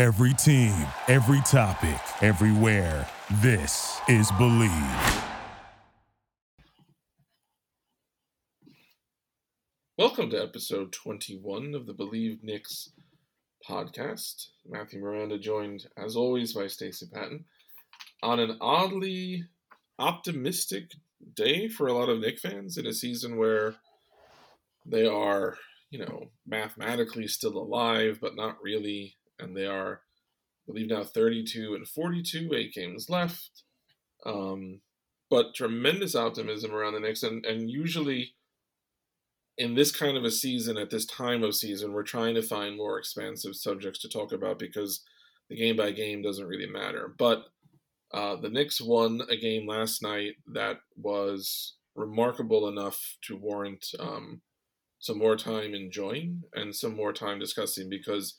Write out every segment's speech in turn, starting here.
Every team, every topic, everywhere. This is Bleav. Welcome to episode 21 of the Bleav Knicks podcast. Matthew Miranda joined, as always, by Stacey Patton on an oddly optimistic day for a lot of Knick fans in a season where they are, you know, mathematically still alive, but not really. And they are, I believe, now 32 and 42, eight games left. Um, but tremendous optimism around the Knicks. And, and usually, in this kind of a season, at this time of season, we're trying to find more expansive subjects to talk about because the game by game doesn't really matter. But uh, the Knicks won a game last night that was remarkable enough to warrant um, some more time enjoying and some more time discussing because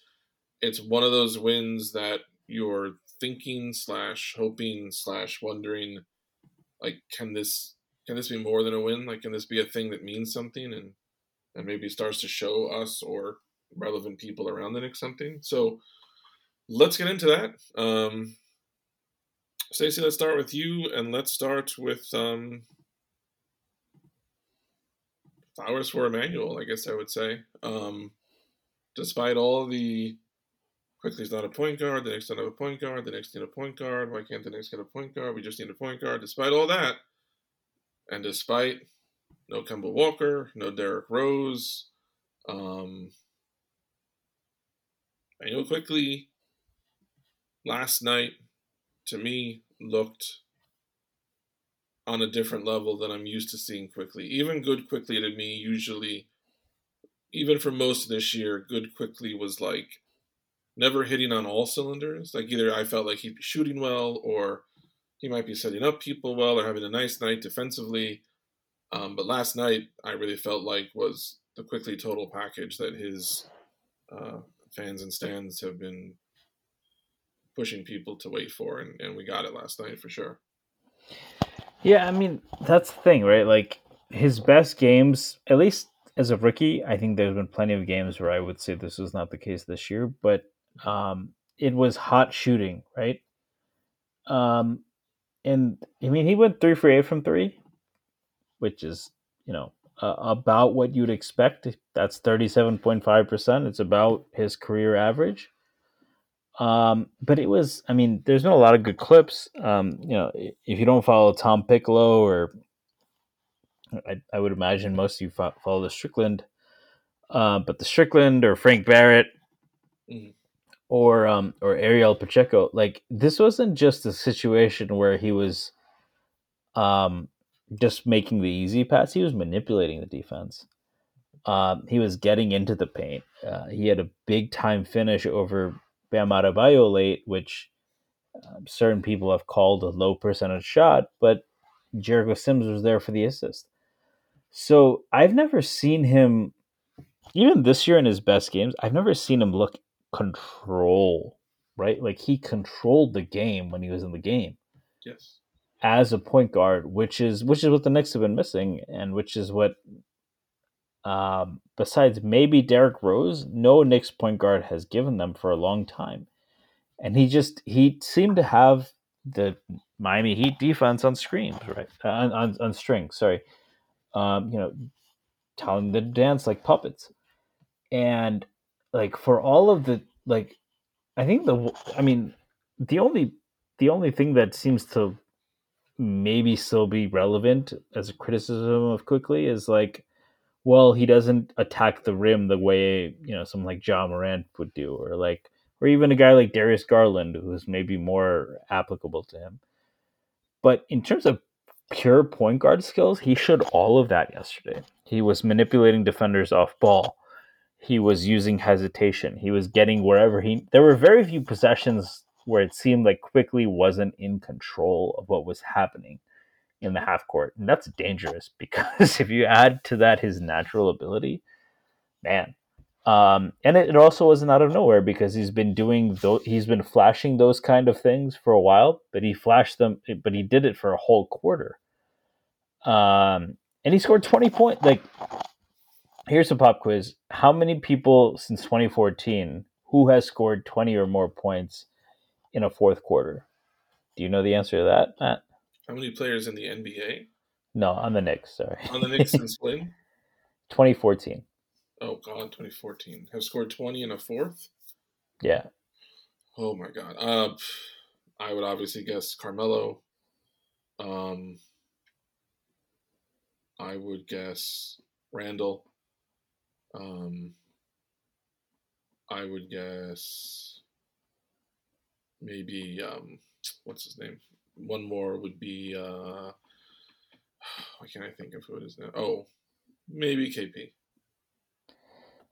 it's one of those wins that you're thinking slash hoping slash wondering like can this can this be more than a win like can this be a thing that means something and and maybe starts to show us or relevant people around the Knicks something. So let's get into that. Um, Stacey, let's start with you, and let's start with um, flowers for Immanuel. I guess I would say, um, despite all the Quickley's not a point guard, the Knicks don't have a point guard, the Knicks need a point guard. Why can't the Knicks get a point guard? We just need a point guard. Despite all that, and despite no Kemba Walker, no Derrick Rose. Um, Manuel Quickley last night to me looked on a different level than I'm used to seeing Quickley. Even good Quickley to me usually even for most of this year, good Quickley was like never hitting on all cylinders. Like either I felt like he'd be shooting well or he might be setting up people well or having a nice night defensively. Um, but last night, I really felt like was the Quickley total package that his uh, fans and stands have been pushing people to wait for, and, and we got it last night for sure. Yeah, I mean that's the thing, right? Like his best games, at least as a rookie, I think there's been plenty of games where I would say this was not the case this year, but um, it was hot shooting, right? Um, and I mean he went three for eight from three, which is you know uh, about what you'd expect. That's thirty seven point five percent. It's about his career average. Um, but it was, I mean, there's been a lot of good clips. Um, you know, if you don't follow Tom Piccolo, or I, I would imagine most of you follow the Strickland, uh, but the Strickland or Frank Barrett, mm-hmm. Or um, or Ariel Pacheco, like this wasn't just a situation where he was, um, just making the easy pass. He was manipulating the defense. Um, he was getting into the paint. Uh, he had a big time finish over Bam Adebayo late, which uh, certain people have called a low percentage shot, but Jericho Sims was there for the assist. So I've never seen him, even this year in his best games, I've never seen him look control, right? Like he controlled the game when he was in the game. Yes as a point guard, which is which is what the Knicks have been missing, and which is what, um, besides maybe Derrick Rose, no Knicks point guard has given them for a long time, and he just he seemed to have the Miami Heat defense on screens, right? On, on on strings, sorry. Um, you know, telling them to dance like puppets, and like for all of the like, I think the I mean the only the only thing that seems to maybe still be relevant as a criticism of Quickley is like, well, he doesn't attack the rim the way you know someone like Ja Morant would do, or like, or even a guy like Darius Garland, who's maybe more applicable to him. But in terms of pure point guard skills, he showed all of that yesterday. He was manipulating defenders off ball. He was using hesitation. He was getting wherever he. There were very few possessions where it seemed like Quickley wasn't in control of what was happening in the half court. And that's dangerous because if you add to that his natural ability, man. Um, and it, it, also wasn't out of nowhere because he's been doing those, he's been flashing those kind of things for a while, but he flashed them, but he did it for a whole quarter. Um, and he scored 20 points. Like, here's a pop quiz. How many people since 2014 who has scored 20 or more points in a fourth quarter. Do you know the answer to that, Matt? How many players in the NBA? No, on the Knicks, sorry. On the Knicks since when? 2014. Oh God, 2014 have scored 20 in a fourth. Yeah. Oh my God. Uh, I would obviously guess Carmelo. Um, I would guess Randle. Um, I would guess maybe um, what's his name? One more would be uh, why can't I think of who it is now? Oh, maybe KP.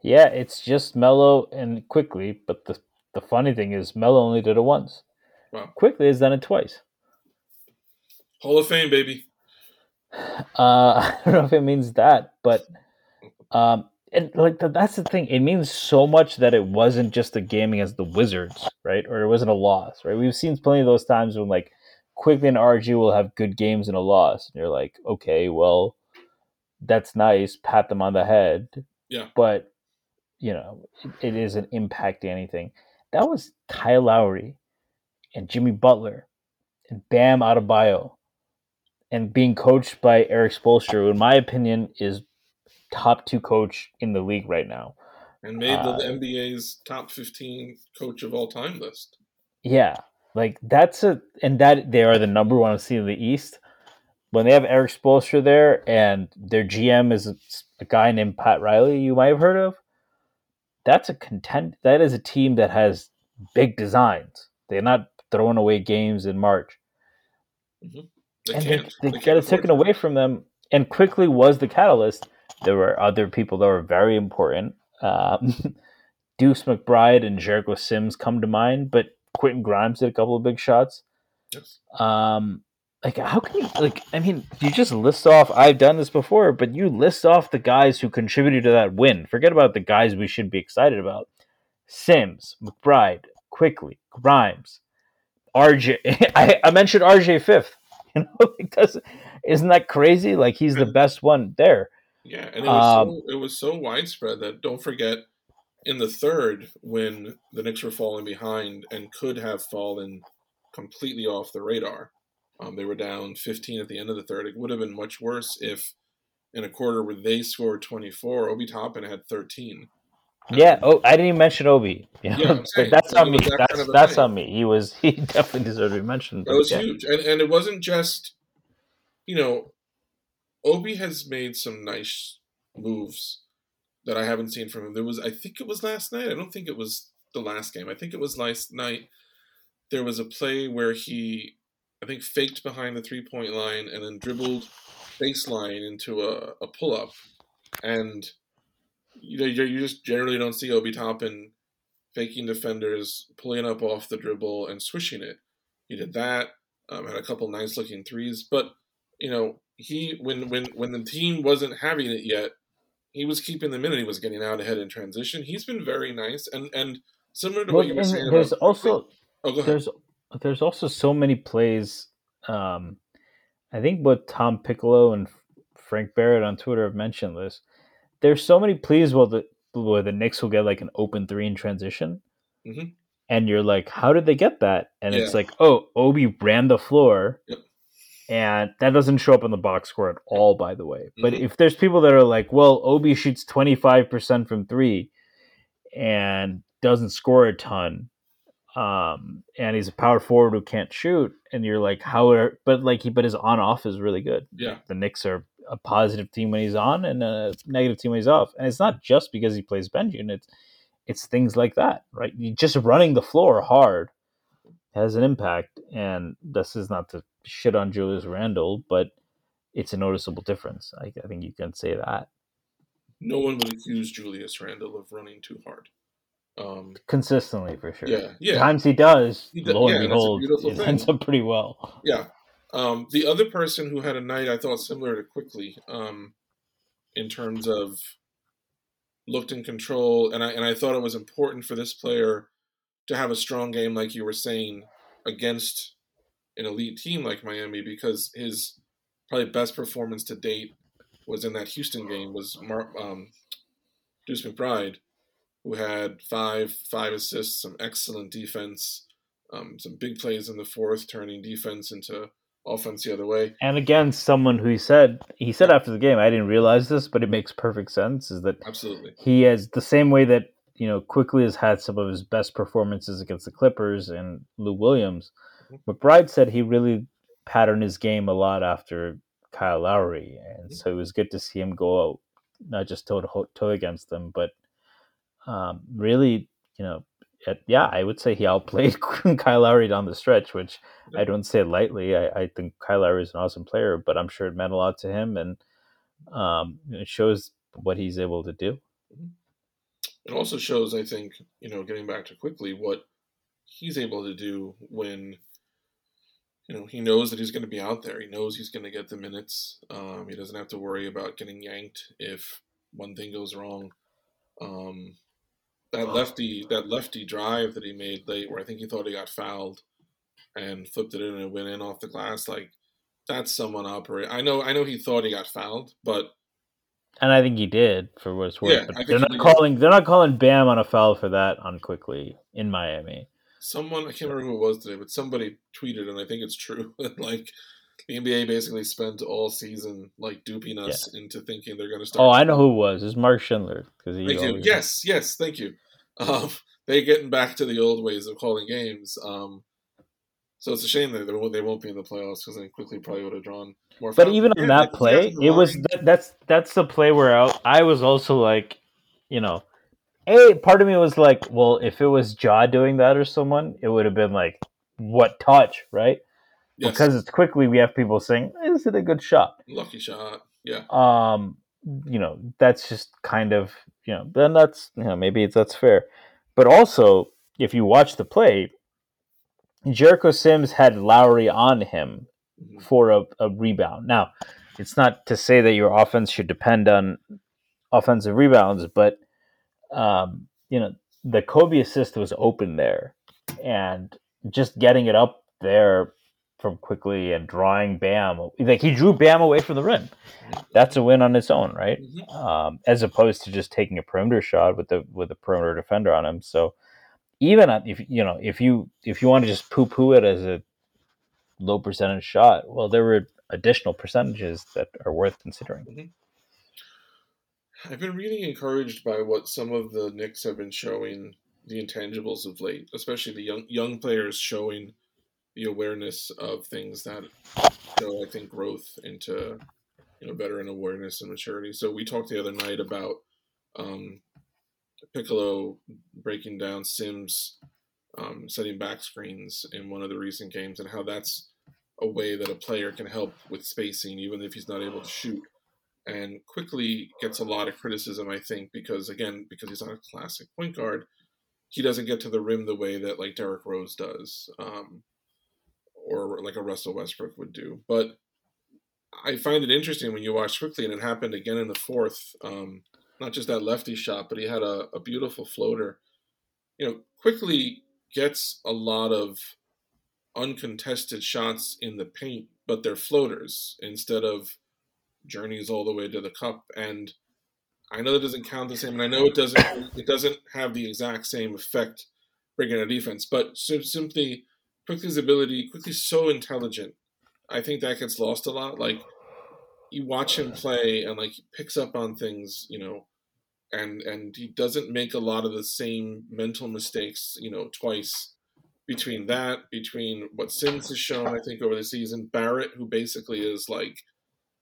Yeah, it's just Melo and Quickley, but the the funny thing is Melo only did it once. Wow. Quickley has done it twice. Hall of Fame, baby. Uh, I don't know if it means that, but um, and like the, that's the thing. It means so much that it wasn't just a game against the Wizards, right? Or it wasn't a loss, right? We've seen plenty of those times when like Quickley and RJ will have good games and a loss, and you're like, okay, well, that's nice. Pat them on the head. Yeah. But you know, it, it isn't impacting anything. That was Kyle Lowry and Jimmy Butler and Bam Adebayo and being coached by Erik Spoelstra, who in my opinion is top two coach in the league right now. And made the Uh, NBA's top 15 coach of all time list. Yeah, like that's a and that they are the number one seed in the East. When they have Erik Spoelstra there and their GM is a, a guy named Pat Riley, you might have heard of. That's a content. That is a team that has big designs. They're not throwing away games in March. They and can't. they, they, can't got it taken away from them and Quickley was the catalyst there were other people that were very important. Um, deuce mcbride and jericho sims come to mind but quentin grimes did a couple of big shots. Yes. um, like how can you like i mean you just list off i've done this before but you list off the guys who contributed to that win. Forget about the guys we should be excited about. Sims mcbride Quickley grimes rj i, I mentioned rj fifth you know like that's isn't that crazy? Like he's the best one there Yeah, and it was Um, so, it was so widespread that don't forget in the third when the Knicks were falling behind and could have fallen completely off the radar. Um, they were down 15 at the end of the third. It would have been much worse if in a quarter where they scored 24, Obi Toppin had 13. yeah Um, oh i didn't even mention obi? Yeah, saying, that's on me that that's kind of that's on me he was he definitely deserved to be mentioned That was yeah. huge, and and it wasn't just, you know, Obi has made some nice moves that I haven't seen from him. There was, I think it was last night. I don't think it was the last game. I think it was last night. There was a play where he, I think, faked behind the three point line and then dribbled baseline into a, a pull up, and you know you just generally don't see Obi Toppin faking defenders, pulling up off the dribble and swishing it. He did that. Um, had a couple nice looking threes, but you know he when when when the team wasn't having it yet, he was keeping them in and he was getting out ahead in transition. He's been very nice and and similar to Well, what you were saying. there's about, also oh there's there's also so many plays. Um, I think both Tom Piccolo and Frank Barrett on Twitter have mentioned this. There's so many plays where the where the Knicks will get like an open three in transition, Mhm. and you're like, how did they get that? And it's like, oh, Obi ran the floor. Yep. And that doesn't show up in the box score at all, by the way. But Mhm. if there's people that are like, well, Obi shoots 25% from three and doesn't score a ton, um, and he's a power forward who can't shoot, and you're like, how are, but like, he, but his on off is really good. Yeah. The Knicks are a positive team when he's on and a negative team when he's off. And it's not just because he plays bench unit, it's things like that, right? You just running the floor hard has an impact. And this is not to shit on Julius Randle, but it's a noticeable difference. I, I think you can say that No one would accuse Julius Randle of running too hard. Um, consistently for sure. yeah, yeah. Times he does, He does- lo and yeah, that's behold, it thing. ends up pretty well. Yeah. Um, the other person who had a night I thought similar to Quickley, um, in terms of looked in control, and I and I thought it was important for this player to have a strong game, like you were saying, against an elite team like Miami, because his probably best performance to date was in that Houston game was Mar- um, Deuce McBride, who had five five assists, some excellent defense, um, some big plays in the fourth, turning defense into offense the other way. And again, someone who he said he said after the game, I didn't realize this, but it makes perfect sense. Is that Absolutely. he has the same way that you know Quickley has had some of his best performances against the Clippers and Lou Williams. McBride said he really patterned his game a lot after Kyle Lowry, and Mhm. so it was good to see him go out not just toe to toe against them, but um, really, you know, at, yeah, I would say he outplayed Kyle Lowry down the stretch, which I don't say lightly. I, I think Kyle Lowry is an awesome player, but I'm sure it meant a lot to him, and um, it shows what he's able to do. It also shows, I think, you know, getting back to Quickley what he's able to do when, you know, he knows that he's going to be out there. He knows he's going to get the minutes. Um, he doesn't have to worry about getting yanked if one thing goes wrong. Um, that lefty, that lefty drive that he made late, where I think he thought he got fouled, and flipped it in and it went in off the glass. Like that's someone operate. I know, I know he thought he got fouled, but And I think he did for what it's worth. Yeah, but they're he not did. calling they're not calling Bam on a foul for that on Quickley in Miami. Someone I can't remember who it was today, but somebody tweeted, and I think it's true. that like the NBA basically spent all season like duping us into thinking they're going to start. Oh, I know who it was. It's Mark Schindler because he Thank you. Yes, yes, thank you. Um, they getting back to the old ways of calling games. Um, so it's a shame that they won't, be in the playoffs because then Quickley probably would have drawn more. But fouls. even on they that play, it was that's that's the play where I, I was also like, you know, a part of me was like, well, if it was Ja doing that or someone, it would have been like, what touch, right? Yes, Because it's Quickley we have people saying, is it a good shot? lucky shot. Yeah, um you know that's just kind of you know then that's you know maybe it's, that's fair but also if you watch the play jericho sims had lowry on him Mhm. for a, a rebound now it's not to say that your offense should depend on offensive rebounds but um you know the kobe assist was open there and just getting it up there from Quickley and drawing bam like he drew bam away from the rim that's a win on its own, right? Mhm. Um, as opposed to just taking a perimeter shot with the with a perimeter defender on him. So even if you know if you if you want to just poo poo it as a low percentage shot, well, there were additional percentages that are worth considering. I've been really encouraged by what some of the Knicks have been showing the intangibles of late, especially the young young players showing the awareness of things that show, I think, growth into you know veteran awareness and maturity. So we talked the other night about um, Piccolo breaking down Sims um, setting back screens in one of the recent games, and how that's a way that a player can help with spacing, even if he's not able to shoot and Quickley gets a lot of criticism, I think, because again, because he's not a classic point guard, he doesn't get to the rim the way that like Derrick Rose does, um, or like a Russell Westbrook would do. But I find it interesting when you watch Quickley, and it happened again in the fourth. Um, not just that lefty shot, but he had a, a beautiful floater. You know, Quickley gets a lot of uncontested shots in the paint, but they're floaters instead of journeys all the way to the cup. And I know that doesn't count the same, and I know it doesn't. It doesn't have the exact same effect bringing a defense, but sim- simply Quickley's ability, Quickley's so intelligent. I think that gets lost a lot. Like you watch him play, and like he picks up on things, you know, and and he doesn't make a lot of the same mental mistakes, you know, twice. Between that, between what Sims has shown, I think over the season, Barrett, who basically is like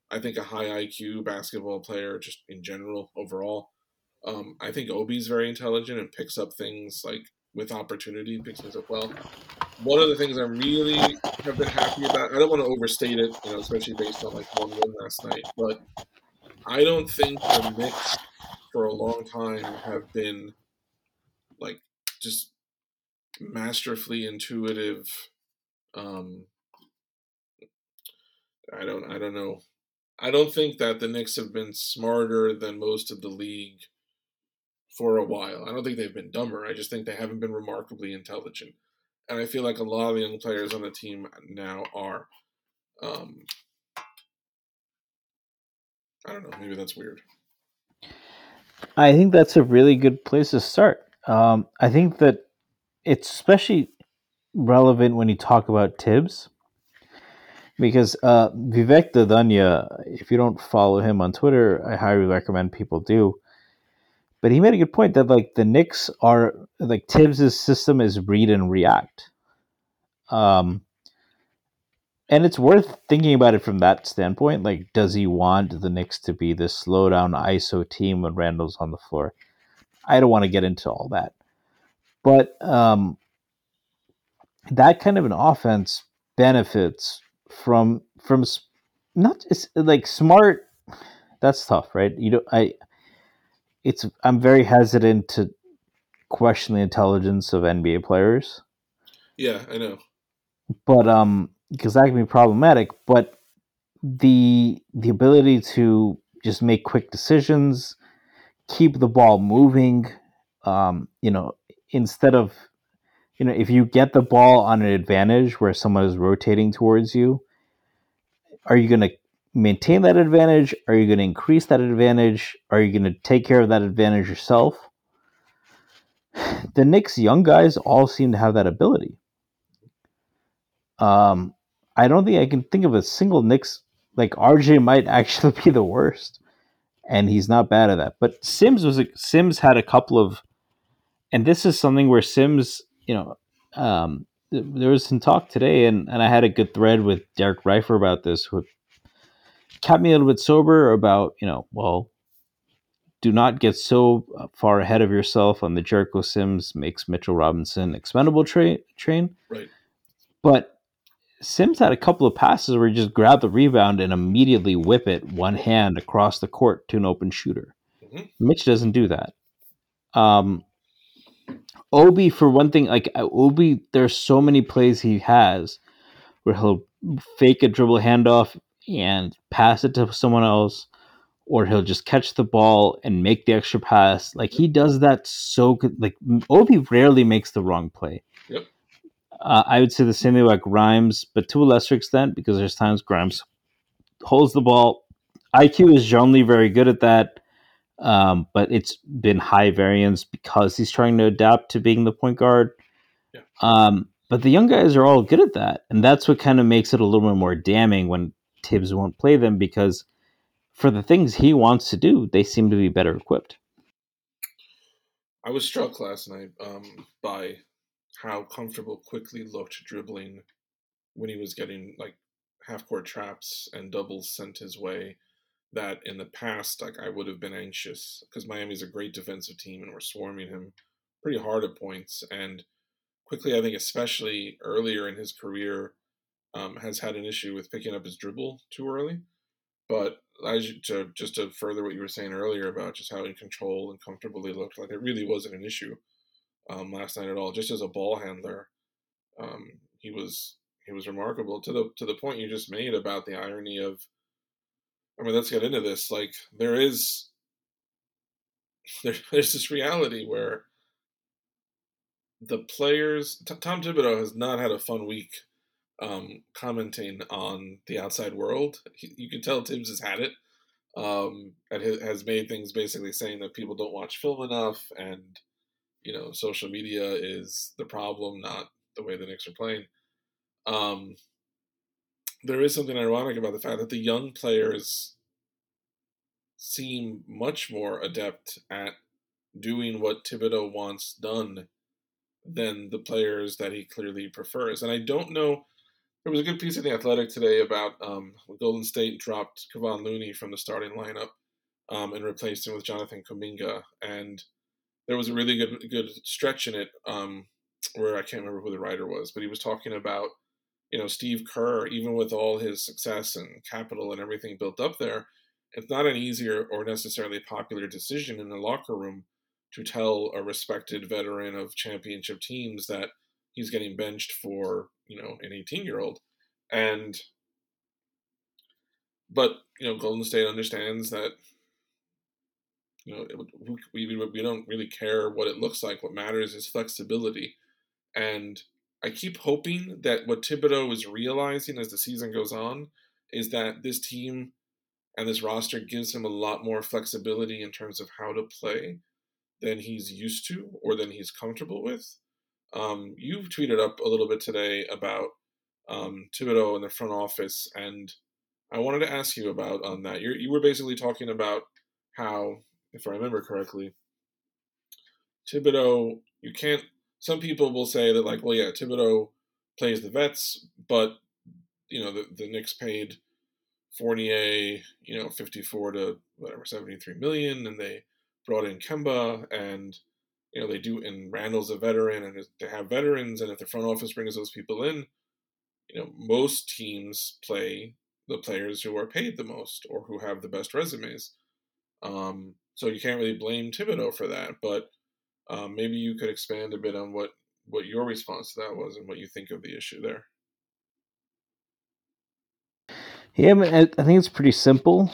I think a high IQ basketball player, just in general, overall. Um, I think Obi's very intelligent and picks up things like with opportunity, picks things up well. One of the things I really have been happy about, I don't want to overstate it, you know, especially based on like one win last night, but I don't think the Knicks for a long time have been like just masterfully intuitive. Um, I don't, I don't know. I don't think that the Knicks have been smarter than most of the league for a while. I don't think they've been dumber. I just think they haven't been remarkably intelligent. And I feel like a lot of the young players on the team now are. Um, I don't know. Maybe that's weird. I think that's a really good place to start. Um, I think that it's especially relevant when you talk about Thibs because uh, Vivek Dadanya, if you don't follow him on Twitter, I highly recommend people do. But he made a good point that like the Knicks are like Thibs's system is read and react. Um, and it's worth thinking about it from that standpoint. Like, does he want the Knicks to be this slow down ISO team when Randle's on the floor? I don't want to get into all that, but um, that kind of an offense benefits from from not just like smart. That's tough, right? You know, I it's I'm very hesitant to question the intelligence of NBA players. Yeah, I know. But um, because that can be problematic. But the the ability to just make quick decisions, keep the ball moving, um, you know, instead of you know, if you get the ball on an advantage where someone is rotating towards you, are you going to maintain that advantage? Are you going to increase that advantage? Are you going to take care of that advantage yourself? The Knicks young guys all seem to have that ability. Um, I don't think I can think of a single Knicks like RJ might actually be the worst, and he's not bad at that. But Sims was a, Sims had a couple of, and this is something where Sims, you know, um, there was some talk today, and, and I had a good thread with Derek Reifer about this, who kept me a little bit sober about, you know, well, do not get so far ahead of yourself on the Jericho Sims makes Mitchell Robinson expendable tra- train. Right. But Sims had a couple of passes where he just grabbed the rebound and immediately whip it one hand across the court to an open shooter. Mm-hmm. Mitch doesn't do that. Um, Obi, for one thing, like uh, Obi, there's so many plays he has where he'll fake a dribble handoff and pass it to someone else, or he'll just catch the ball and make the extra pass. Like he does that so good. Like Obi rarely makes the wrong play. Yep. Uh, I would say the same thing about Grimes, but to a lesser extent because there's times Grimes holds the ball. IQ is generally very good at that, um, but it's been high variance because he's trying to adapt to being the point guard. Yeah. Um, but the young guys are all good at that, and that's what kind of makes it a little bit more damning when Thibs won't play them because for the things he wants to do, they seem to be better equipped. I was struck last night um, by how comfortable Quickley looked dribbling when he was getting like half court traps and doubles sent his way. That in the past, like I would have been anxious because Miami's a great defensive team and we're swarming him pretty hard at points. And Quickley, I think, especially earlier in his career, um, has had an issue with picking up his dribble too early. But as you, to just to further what you were saying earlier about just how in control and comfortable he looked, like it really wasn't an issue um, last night at all. Just as a ball handler, um, he was he was remarkable to the to the point you just made about the irony of. I mean, let's get into this. Like there is there, there's this reality where the players Tom Thibodeau has not had a fun week um, commenting on the outside world. He, you can tell Thibs has had it. Um, and has made things basically saying that people don't watch film enough, and you know, social media is the problem, not the way the Knicks are playing. Um, there is something ironic about the fact that the young players seem much more adept at doing what Thibodeau wants done than the players that he clearly prefers. And I don't know there was a good piece in the Athletic today about um, Golden State dropped Kevon Looney from the starting lineup um, and replaced him with Jonathan Kuminga, and there was a really good good stretch in it um, where I can't remember who the writer was, but he was talking about you know Steve Kerr, even with all his success and capital and everything built up there, it's not an easier or necessarily popular decision in the locker room to tell a respected veteran of championship teams that he's getting benched for you know an 18 year old and but you know golden state understands that you know we, we, we don't really care what it looks like. What matters is flexibility. And i keep hoping that what thibodeau is realizing as the season goes on is that this team and this roster gives him a lot more flexibility in terms of how to play than he's used to or than he's comfortable with. Um, you've tweeted up a little bit today about um, Thibodeau in the front office, and I wanted to ask you about on um, that. you you were basically talking about how, if I remember correctly, Thibodeau, you can't. Some people will say that, like, well, yeah, Thibodeau plays the vets, but you know the the Knicks paid Fournier, you know, fifty four to whatever seventy three million, and they brought in Kemba, and you know they do. And Randall's a veteran, and they have veterans, and if the front office brings those people in, you know, most teams play the players who are paid the most or who have the best resumes. Um, so you can't really blame Thibodeau for that, but um, maybe you could expand a bit on what what your response to that was and what you think of the issue there. Yeah, I think it's pretty simple.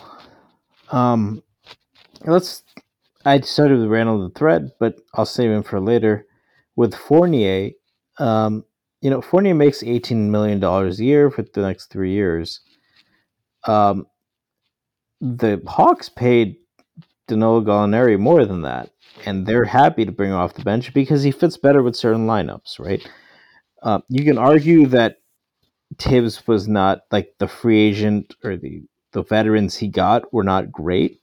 Um, let's. I started with Randle the thread, but I'll save him for later. With Fournier, um, you know, Fournier makes eighteen million dollars a year for the next three years. Um, the Hawks paid Danilo Gallinari more than that, and they're happy to bring him off the bench because he fits better with certain lineups, right? Uh, you can argue that Thibs was not like the free agent or the the veterans he got were not great,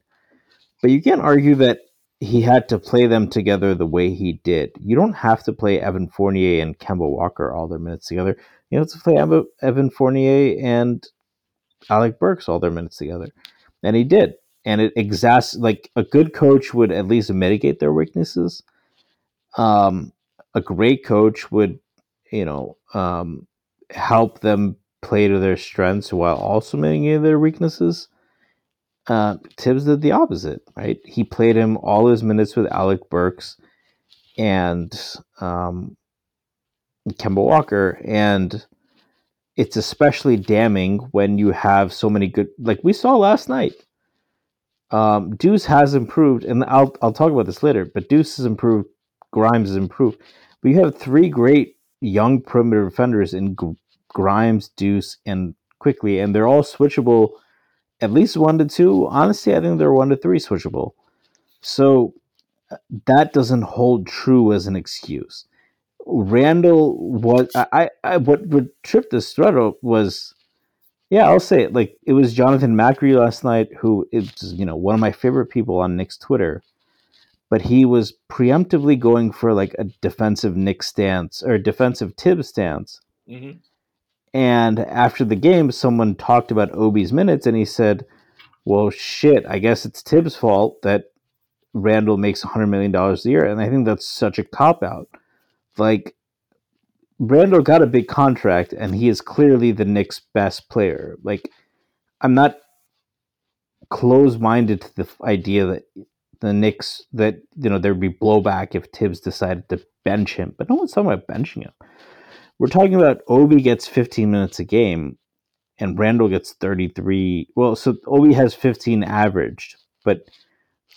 but you can't argue that he had to play them together the way he did. You don't have to play Evan Fournier and Kemba Walker all their minutes together. You have to play Evan Fournier and Alec Burks all their minutes together, and he did. And it exas like a good coach would at least mitigate their weaknesses. Um, a great coach would, you know, um, help them play to their strengths while also mitigating their weaknesses. Uh, Thibs did the opposite, right? He played him all his minutes with Alec Burks and um, Kemba Walker, and it's especially damning when you have so many good like we saw last night. Um, Deuce has improved, and I'll I'll talk about this later. But Deuce has improved, Grimes has improved. But you have three great young perimeter defenders in Grimes, Deuce, and Quickley, and they're all switchable, at least one to two. Honestly, I think they're one to three switchable. So uh, that doesn't hold true as an excuse. Randle was I, I what what tripped this thread up was yeah I'll say it like it was Jonathan Macri last night who is you know one of my favorite people on Knicks Twitter, but he was preemptively going for like a defensive Nick stance or defensive Thibs stance. Mm-hmm. And after the game, someone talked about Obi's minutes, and he said, "Well, shit, I guess it's Thibs' fault that Randle makes hundred million dollars a year." And I think that's such a cop out like Randle got a big contract and he is clearly the Knicks' best player. Like I'm not closed minded to the idea that the Knicks that you know there'd be blowback if Thibs decided to bench him, but no one's talking about benching him. We're talking about Obi gets 15 minutes a game and Randle gets 33. Well, so Obi has 15 averaged, but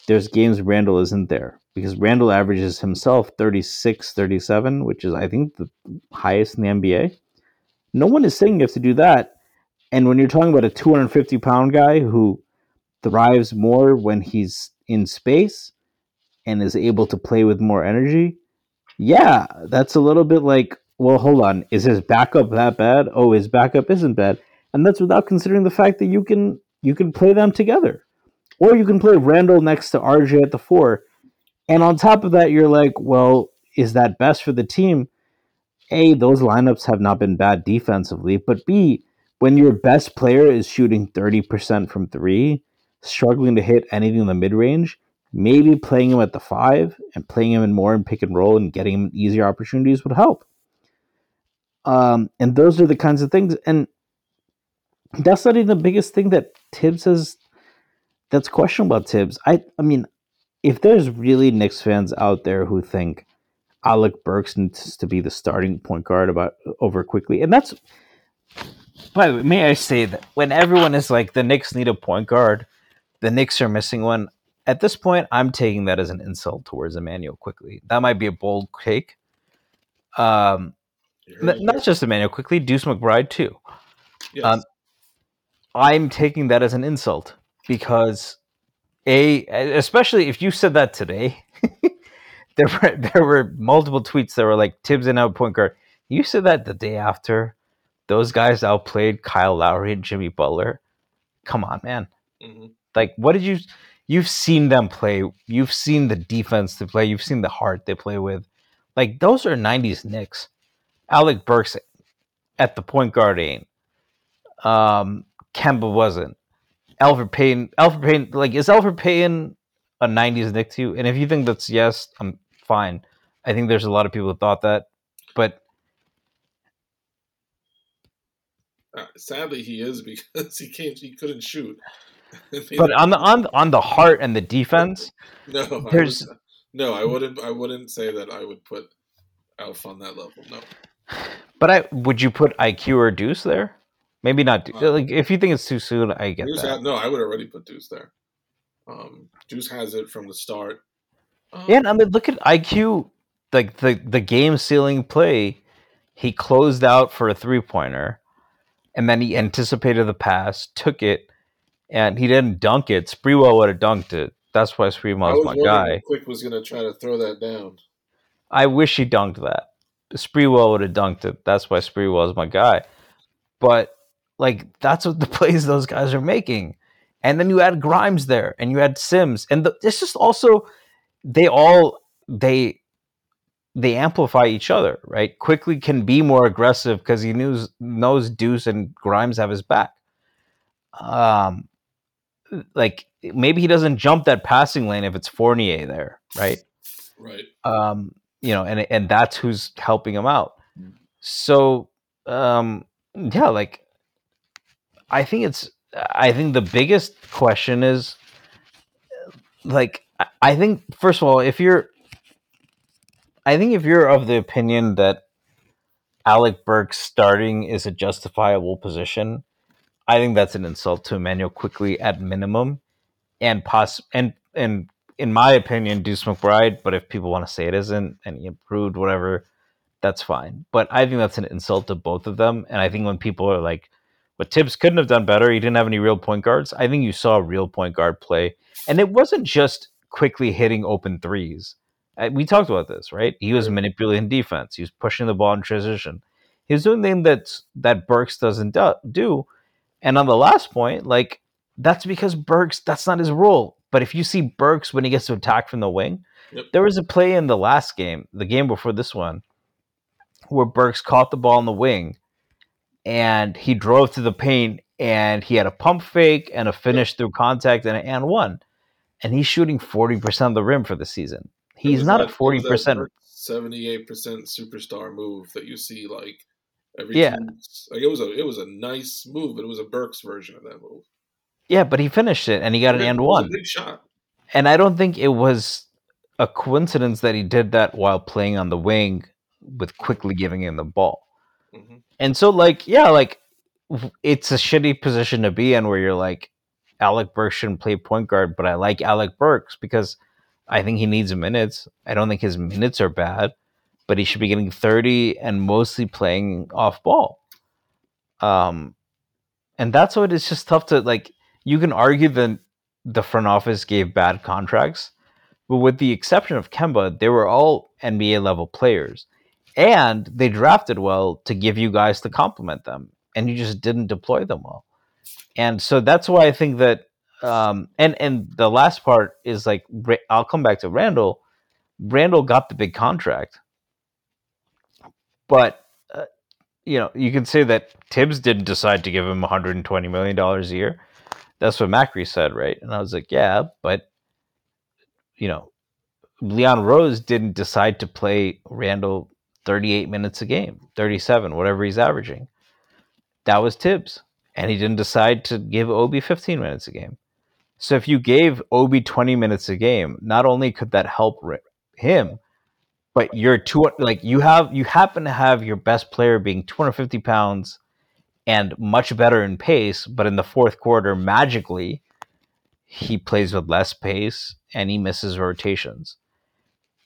there's games Randle isn't there because Randle averages himself 36, 37, which is, I think, the highest in the NBA. No one is saying you have to do that. And when you're talking about a 250 pound guy who thrives more when he's in space and is able to play with more energy, yeah, that's a little bit like, well, hold on, is his backup that bad? Oh, his backup isn't bad. And that's without considering the fact that you can you can play them together. Or you can play Randle next to RJ at the four and on top of that, you're like, well, is that best for the team? A, those lineups have not been bad defensively, but B, when your best player is shooting 30% from three, struggling to hit anything in the mid range, maybe playing him at the five and playing him in more in pick and roll and getting him easier opportunities would help. Um, and those are the kinds of things. And that's not even the biggest thing that Thibs has that's questionable about Thibs. I I mean, if there's really Knicks fans out there who think Alec Burks needs to be the starting point guard about over Quickley, and that's by the way, may I say that when everyone is like the Knicks need a point guard, the Knicks are missing one. At this point, I'm taking that as an insult towards Immanuel Quickley. That might be a bold take. Um, n- not just Immanuel Quickley, Deuce McBride too. Yes. Um, I'm taking that as an insult because a especially if you said that today, there were there were multiple tweets that were like Thibs and out point guard. You said that the day after those guys outplayed Kyle Lowry and Jimmy Butler. Come on, man. hmm Like, what did you? You've seen them play. You've seen the defense they play. You've seen the heart they play with. Like those are '90s Knicks. Alec Burks at the point guard ain't. Um, Kemba wasn't. Elfrid Payton. Elfrid Payton. Like, is Elfrid Payton a '90s Knick to you? And if you think that's yes, I'm fine. I think there's a lot of people who thought that, but Uh, sadly, he is because he can't. He couldn't shoot. but on the on on the heart and the defense, no, I there's- would- no, I wouldn't. I wouldn't say that I would put Alf on that level. No. But I would you put IQ or Deuce there? Maybe not. Uh, like if you think it's too soon, I get Deuce that. had, no, I would already put Deuce there. Um, Deuce has it from the start. Um, yeah, and I mean, look at IQ. Like the the game sealing play, he closed out for a three pointer, and then he anticipated the pass, took it, and he didn't dunk it. Sprewell would have dunked it. That's why I Sprewell was was my guy. Quick was going to try to throw that down. I wish he dunked that. Sprewell would have dunked it. That's why Sprewell is my guy. But like that's what the plays those guys are making. And then you add Grimes there, and you add Sims, and the, it's just also they all they they amplify each other, right? Quickley can be more aggressive because he knows knows Deuce and Grimes have his back. Um, like maybe he doesn't jump that passing lane if it's Fournier there, right? Right. um, you know, and and that's who's helping him out. So, um, yeah, like I think it's I think the biggest question is like I- think first of all, if you're I think if you're of the opinion that Alec Burks starting is a justifiable position, I think that's an insult to Immanuel Quickley at minimum, and poss and and in my opinion, Deuce McBride. But if people want to say it isn't and he improved, whatever, that's fine. But I think that's an insult to both of them. And I think when people are like, "But Thibs couldn't have done better. He didn't have any real point guards." I think you saw a real point guard play, and it wasn't just Quickley hitting open threes. Uh, We talked about this, right? He was manipulating defense. He was pushing the ball in transition. He was doing things that that Burks doesn't do, do. And on the last point, like that's because Burks, that's not his role. But if you see Burks when he gets to attack from the wing, Yep. there was a play in the last game, the game before this one, where Burks caught the ball in the wing and he drove to the paint and he had a pump fake and a finish through contact and an and one. And he's shooting 40% of the rim for the season. He's not that- a 40%. Seventy-eight percent superstar move that you see like every Yeah. Like it was a it was a nice move, but it was a Burks version of that move. Yeah, but he finished it and he got an and one. big shot. And I don't think it was a coincidence that he did that while playing on the wing with Quickley giving him the ball. Hmm And so, like, yeah, like it's a shitty position to be in where you're like, Alec Burks shouldn't play point guard, but I like Alec Burks because I think he needs minutes. I don't think his minutes are bad, but he should be getting 30 and mostly playing off ball. Um, and that's what it's just tough to like. You can argue that the front office gave bad contracts, but with the exception of Kemba, they were all NBA level players and they drafted well to give you guys to complement them and you just didn't deploy them well. And so that's why i think that um and and the last part is like i'll come back to randle. Randle got the big contract. But uh, you know you can say that thibs didn't decide to give him 120 million dollars a year. That's what macri said right? And i was like yeah but you know leon rose didn't decide to play randle 38 minutes a game, 37, whatever he's averaging. That was Thibs. And he didn't decide to give Obi 15 minutes a game. So if you gave Obi 20 minutes a game, not only could that help him, but you're two like you have you happen to have your best player being 250 pounds and much better in pace, but in the fourth quarter, magically, he plays with less pace and he misses rotations.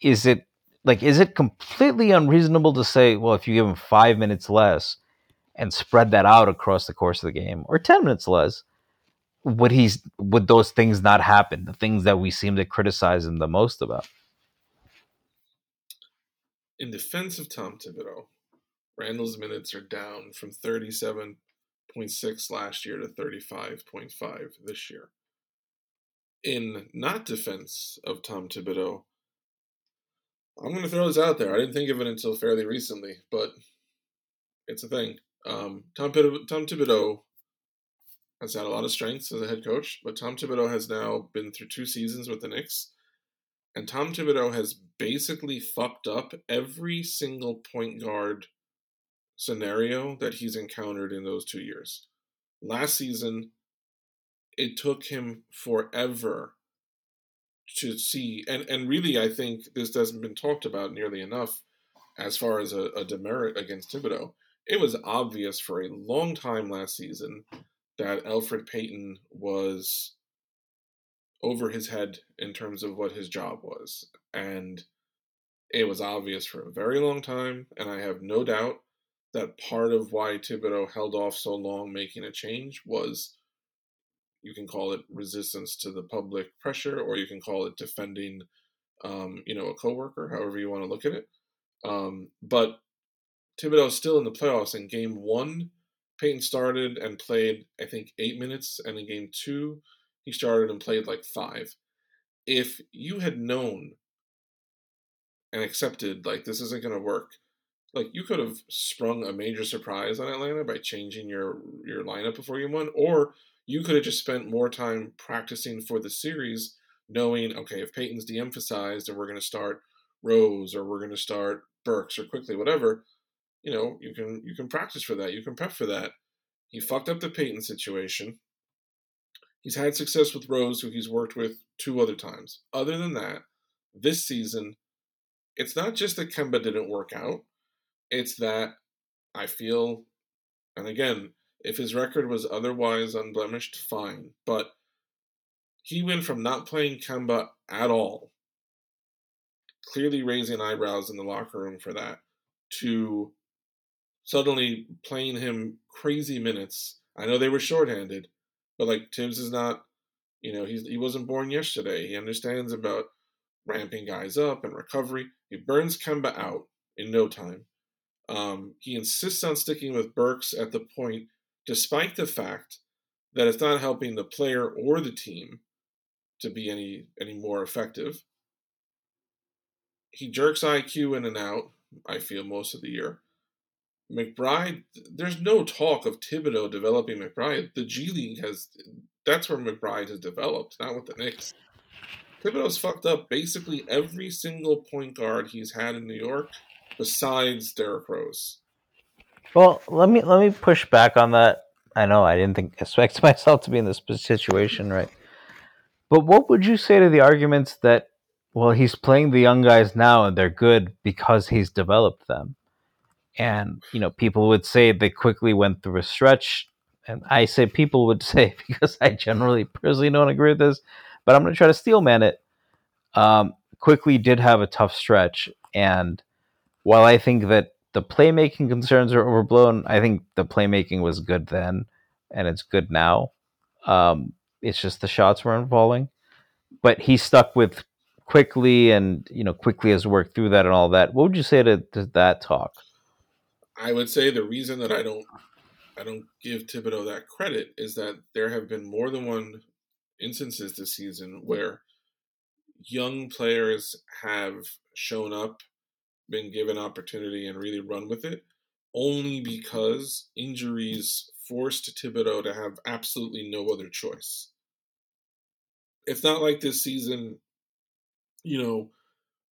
Is it like is it completely unreasonable to say well if you give him five minutes less and spread that out across the course of the game or 10 minutes less would he's would those things not happen? The things that we seem to criticize him the most about. In defense of Tom Thibodeau, randle's minutes are down from 37.6 last year to 35.5 this year. In not defense of Tom Thibodeau, I'm going to throw this out there. I didn't think of it until fairly recently, but it's a thing. Um, Tom, Thibodeau, Tom Thibodeau has had a lot of strengths as a head coach, but Tom Thibodeau has now been through two seasons with the Knicks, and Tom Thibodeau has basically fucked up every single point guard scenario that he's encountered in those two years. Last season, it took him forever to see, and, and really, I think this hasn't been talked about nearly enough as far as a, a demerit against Thibodeau. It was obvious for a long time last season that Elfrid Payton was over his head in terms of what his job was. And it was obvious for a very long time. And I have no doubt that part of why Thibodeau held off so long making a change was you can call it resistance to the public pressure, or you can call it defending, um, you know, a coworker, however you want to look at it. Um, but Thibodeau's still in the playoffs. In game one, Payton started and played, I think, eight minutes, and in game two, he started and played like five. If you had known and accepted, like, this isn't going to work, like, you could have sprung a major surprise on Atlanta by changing your, your lineup before you won, or you could have just spent more time practicing for the series, knowing, okay, if Payton's de emphasized and we're going to start Rose or we're going to start Burks or Quickley, whatever you know, you can you can practice for that. You can prep for that. He fucked up the Payton situation. He's had success with Rose, who he's worked with two other times. Other than that, this season, it's not just that Kemba didn't work out. It's that I feel, and again, if his record was otherwise unblemished, fine. But he went from not playing Kemba at all, clearly raising eyebrows in the locker room for that, to suddenly playing him crazy minutes. I know they were shorthanded, but like Thibs is not, you know, he's he wasn't born yesterday. He understands about ramping guys up and recovery. He burns Kemba out in no time. Um, he insists on sticking with Burks at the point, despite the fact that it's not helping the player or the team to be any any more effective. He jerks IQ in and out. I feel most of the year. McBride, there's no talk of Thibodeau developing McBride. The G League has, that's where McBride has developed, not with the Knicks. Thibodeau's fucked up basically every single point guard he's had in New York, besides Derrick Rose. Well, let me let me push back on that. I know I didn't think expect myself to be in this situation, right? But what would you say to the arguments that well, he's playing the young guys now and they're good because he's developed them? and you know people would say they quickly went through a stretch and i say people would say because i generally personally don't agree with this but i'm going to try to steelman it um, Quickley did have a tough stretch and while i think that the playmaking concerns are overblown. I think the playmaking was good then and it's good now. Um, it's just the shots weren't falling. But he stuck with Quickley, and you know Quickley has worked through that and all that. What would you say to, to that talk? I would say the reason that I don't I don't give Thibodeau that credit is that there have been more than one instances this season where young players have shown up, been given opportunity, and really run with it, only because injuries forced Thibodeau to have absolutely no other choice. It's not like this season, you know,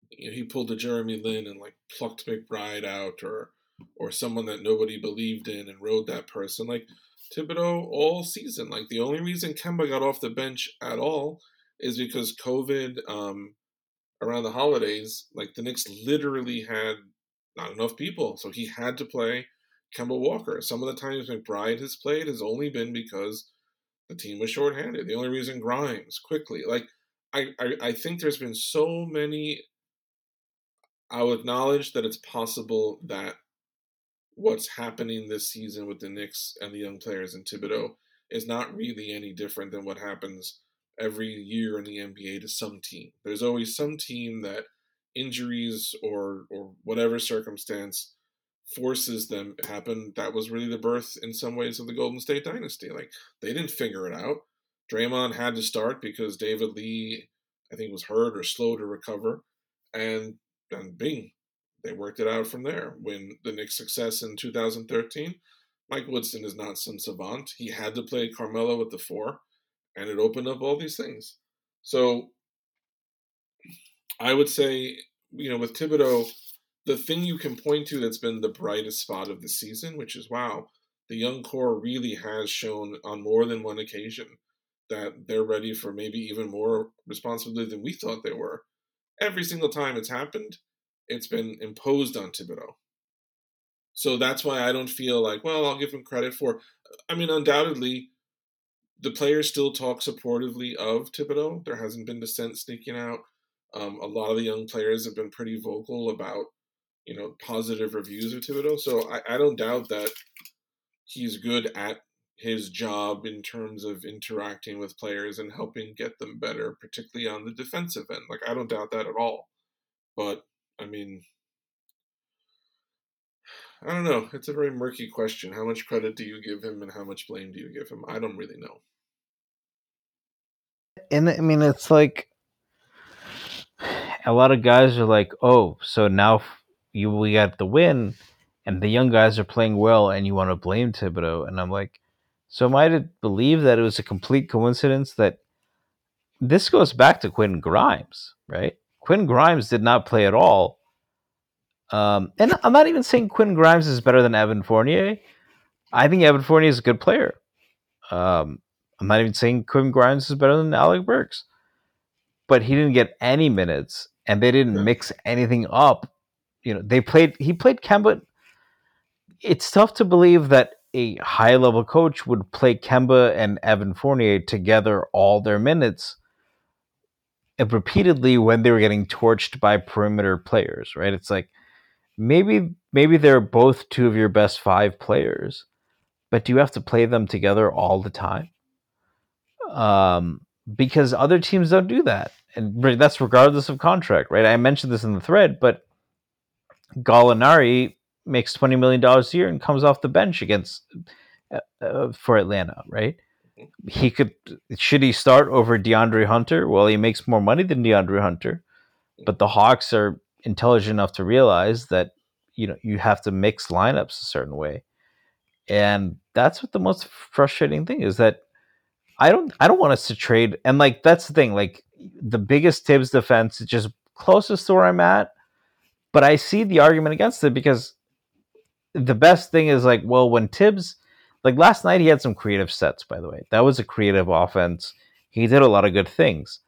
he pulled a Jeremy Lin and like plucked McBride out or or someone that nobody believed in and rode that person. Like Thibodeau all season. Like the only reason Kemba got off the bench at all is because COVID um, around the holidays, like the Knicks literally had not enough people. So he had to play Kemba Walker. Some of the times McBride has played has only been because the team was shorthanded. The only reason Grimes Quickley, Like I, I, I think there's been so many I'll acknowledge that it's possible that what's happening this season with the Knicks and the young players in Thibodeau is not really any different than what happens every year in the NBA to some team. There's always some team that injuries or or whatever circumstance forces them happen. That was really the birth in some ways of the Golden State dynasty. Like they didn't figure it out. Draymond had to start because David Lee, I think, was hurt or slow to recover, and then bing, they worked it out from there. When the Knicks' success in 2013, Mike Woodson is not some savant. He had to play Carmelo at the four, and it opened up all these things. So I would say, you know, with Thibodeau, the thing you can point to that's been the brightest spot of the season, which is wow, the young core really has shown on more than one occasion that they're ready for maybe even more responsibility than we thought they were. Every single time it's happened, it's been imposed on Thibodeau. So that's why I don't feel like, well, I'll give him credit for. I mean, undoubtedly, the players still talk supportively of Thibodeau. There hasn't been dissent sneaking out. Um, a lot of the young players have been pretty vocal about, you know, positive reviews of Thibodeau. So I, I don't doubt that he's good at his job in terms of interacting with players and helping get them better, particularly on the defensive end. Like I don't doubt that at all. But I mean, I don't know. It's a very murky question. How much credit do you give him and how much blame do you give him? I don't really know. And I mean, it's like a lot of guys are like, "Oh, so now you we got the win, and the young guys are playing well, and you want to blame Thibodeau?" And I'm like, "So am I to believe that it was a complete coincidence that this goes back to Quinn Grimes, right? Quinn Grimes did not play at all." Um, and I'm not even saying Quinn Grimes is better than Evan Fournier. I think Evan Fournier is a good player. Um, I'm not even saying Quinn Grimes is better than Alec Burks, but he didn't get any minutes, and they didn't mix anything up. You know, they played. He played Kemba. It's tough to believe that a high level coach would play Kemba and Evan Fournier together all their minutes and repeatedly when they were getting torched by perimeter players, right? It's like maybe maybe they're both two of your best five players, but do you have to play them together all the time? Um, because other teams don't do that, and that's regardless of contract, right? I mentioned this in the thread, but Gallinari makes twenty million dollars a year and comes off the bench against uh, uh, for Atlanta, right? Mm-hmm. He could should he start over DeAndre Hunter? Well, he makes more money than DeAndre Hunter, but the Hawks are intelligent enough to realize that you know you have to mix lineups a certain way. And that's what the most frustrating thing is that i don't i don't want us to trade and like that's the thing like the biggest Thibs defense is just closest to where i'm at but i see the argument against it because the best thing is like well when Thibs like last night he had some creative sets by the way. That was a creative offense. He did a lot of good things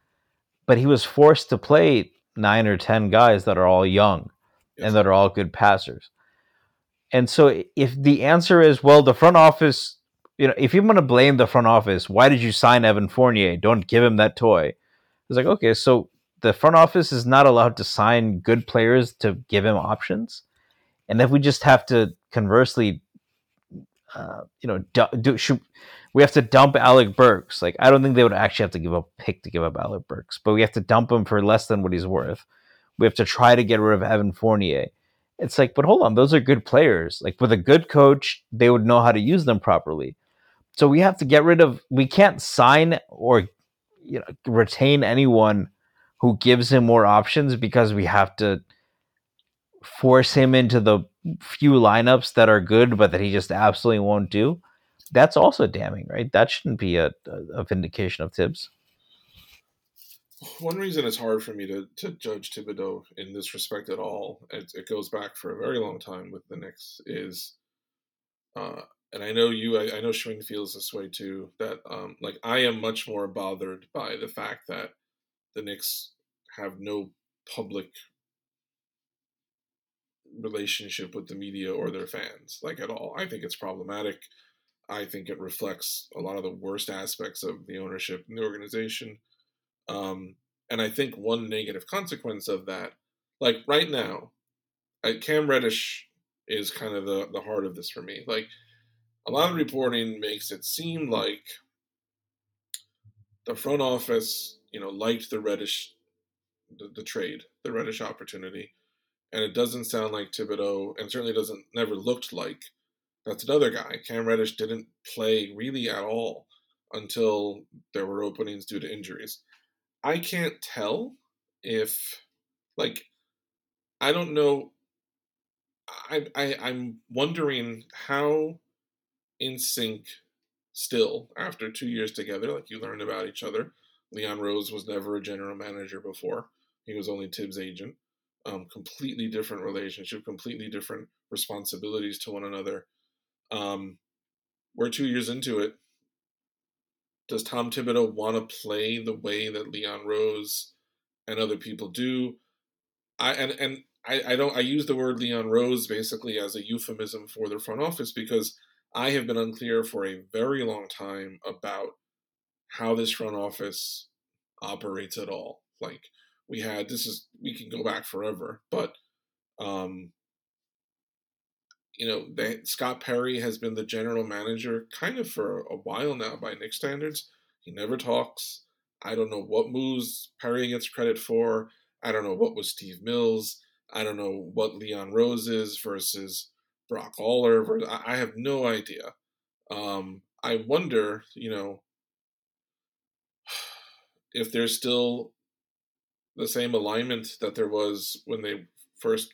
but he was forced to play nine or ten guys that are all young yes. and that are all good passers. And so if the answer is well the front office you know if you want to blame the front office why did you sign Evan Fournier don't give him that toy. It's like okay so the front office is not allowed to sign good players to give him options. And if we just have to conversely uh, you know, do, do, should, we have to dump Alec Burks. Like, I don't think they would actually have to give up pick to give up Alec Burks, but we have to dump him for less than what he's worth. We have to try to get rid of Evan Fournier. It's like, but hold on, those are good players. Like, with a good coach, they would know how to use them properly. So we have to get rid of, we can't sign or, you know, retain anyone who gives him more options because we have to force him into the few lineups that are good, but that he just absolutely won't do, that's also damning, right? That shouldn't be a, a vindication of Thibs. One reason it's hard for me to, to judge Thibodeau in this respect at all, it, it goes back for a very long time with the Knicks, is, uh, and I know you, I, I know Schwing feels this way too, that um, like I am much more bothered by the fact that the Knicks have no public relationship with the media or their fans, like at all. I think it's problematic. I think it reflects a lot of the worst aspects of the ownership and the organization. Um, and I think one negative consequence of that, like right now, Cam Reddish is kind of the, the heart of this for me. Like, a lot of reporting makes it seem like the front office, you know, liked the Reddish, the, the trade, the Reddish opportunity, and it doesn't sound like Thibodeau, and certainly doesn't never looked like that's another guy. Cam Reddish didn't play really at all until there were openings due to injuries. I can't tell if, like, I don't know. I, I I'm wondering how in sync still after two years together, like you learned about each other. Leon Rose was never a general manager before. He was only Thibs' agent. Um, completely different relationship, completely different responsibilities to one another. Um, we're two years into it. Does Tom Thibodeau want to play the way that Leon Rose and other people do? I and and I, I don't I use the word Leon Rose basically as a euphemism for the front office because I have been unclear for a very long time about how this front office operates at all. Like we had this is we can go back forever, but um you know, they, Scott Perry has been the general manager kind of for a while now by Knick standards. He never talks. I don't know what moves Perry gets credit for. I don't know what was Steve Mills. I don't know what Leon Rose is versus Brock Aller. I have no idea. Um, I wonder, you know, if there's still the same alignment that there was when they first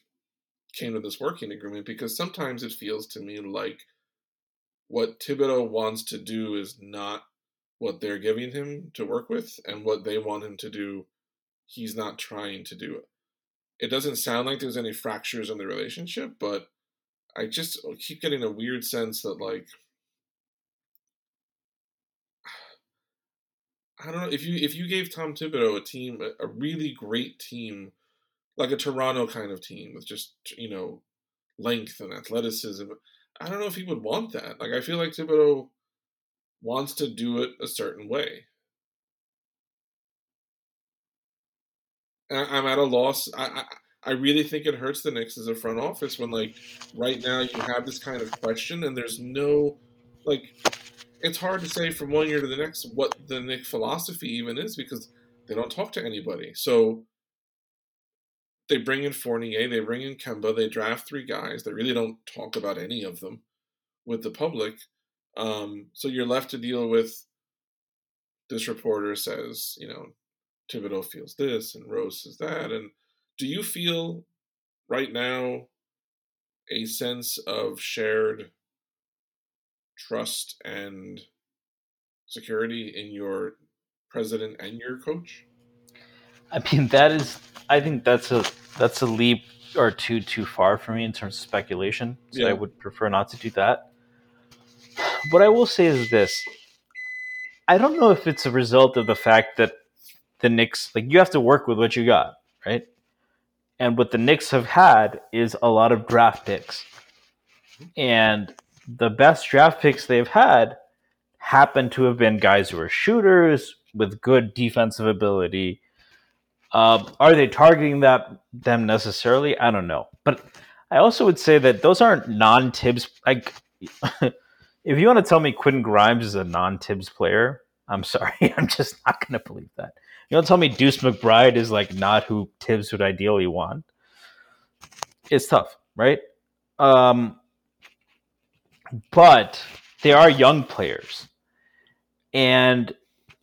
came to this working agreement because sometimes it feels to me like what Thibodeau wants to do is not what they're giving him to work with, and what they want him to do, he's not trying to do it. It doesn't sound like there's any fractures in the relationship, but I just keep getting a weird sense that like I don't know if you if you gave Tom Thibodeau a team a really great team like a Toronto kind of team with just you know length and athleticism. I don't know if he would want that. Like I feel like Thibodeau wants to do it a certain way. And I'm at a loss. I, I I really think it hurts the Knicks as a front office when like right now you have this kind of question and there's no like it's hard to say from one year to the next what the Knick philosophy even is because they don't talk to anybody. So they bring in Fournier, they bring in Kemba, they draft three guys. They really don't talk about any of them with the public. Um, so you're left to deal with this reporter says, you know, Thibodeau feels this and Rose says that. And do you feel right now a sense of shared trust and security in your president and your coach? I mean, that is. I think that's a that's a leap or two too far for me in terms of speculation. So yeah. I would prefer not to do that. What I will say is this: I don't know if it's a result of the fact that the Knicks, like, you have to work with what you got, right? And what the Knicks have had is a lot of draft picks, and the best draft picks they've had happen to have been guys who are shooters with good defensive ability uh, are they targeting that them necessarily? I don't know, but I also would say that those aren't non-Thibs. Like, if you want to tell me Quentin Grimes is a non-Thibs player, I'm sorry, I'm just not going to believe that. You to tell me Deuce McBride is like not who Thibs would ideally want? It's tough, right? Um, but they are young players, and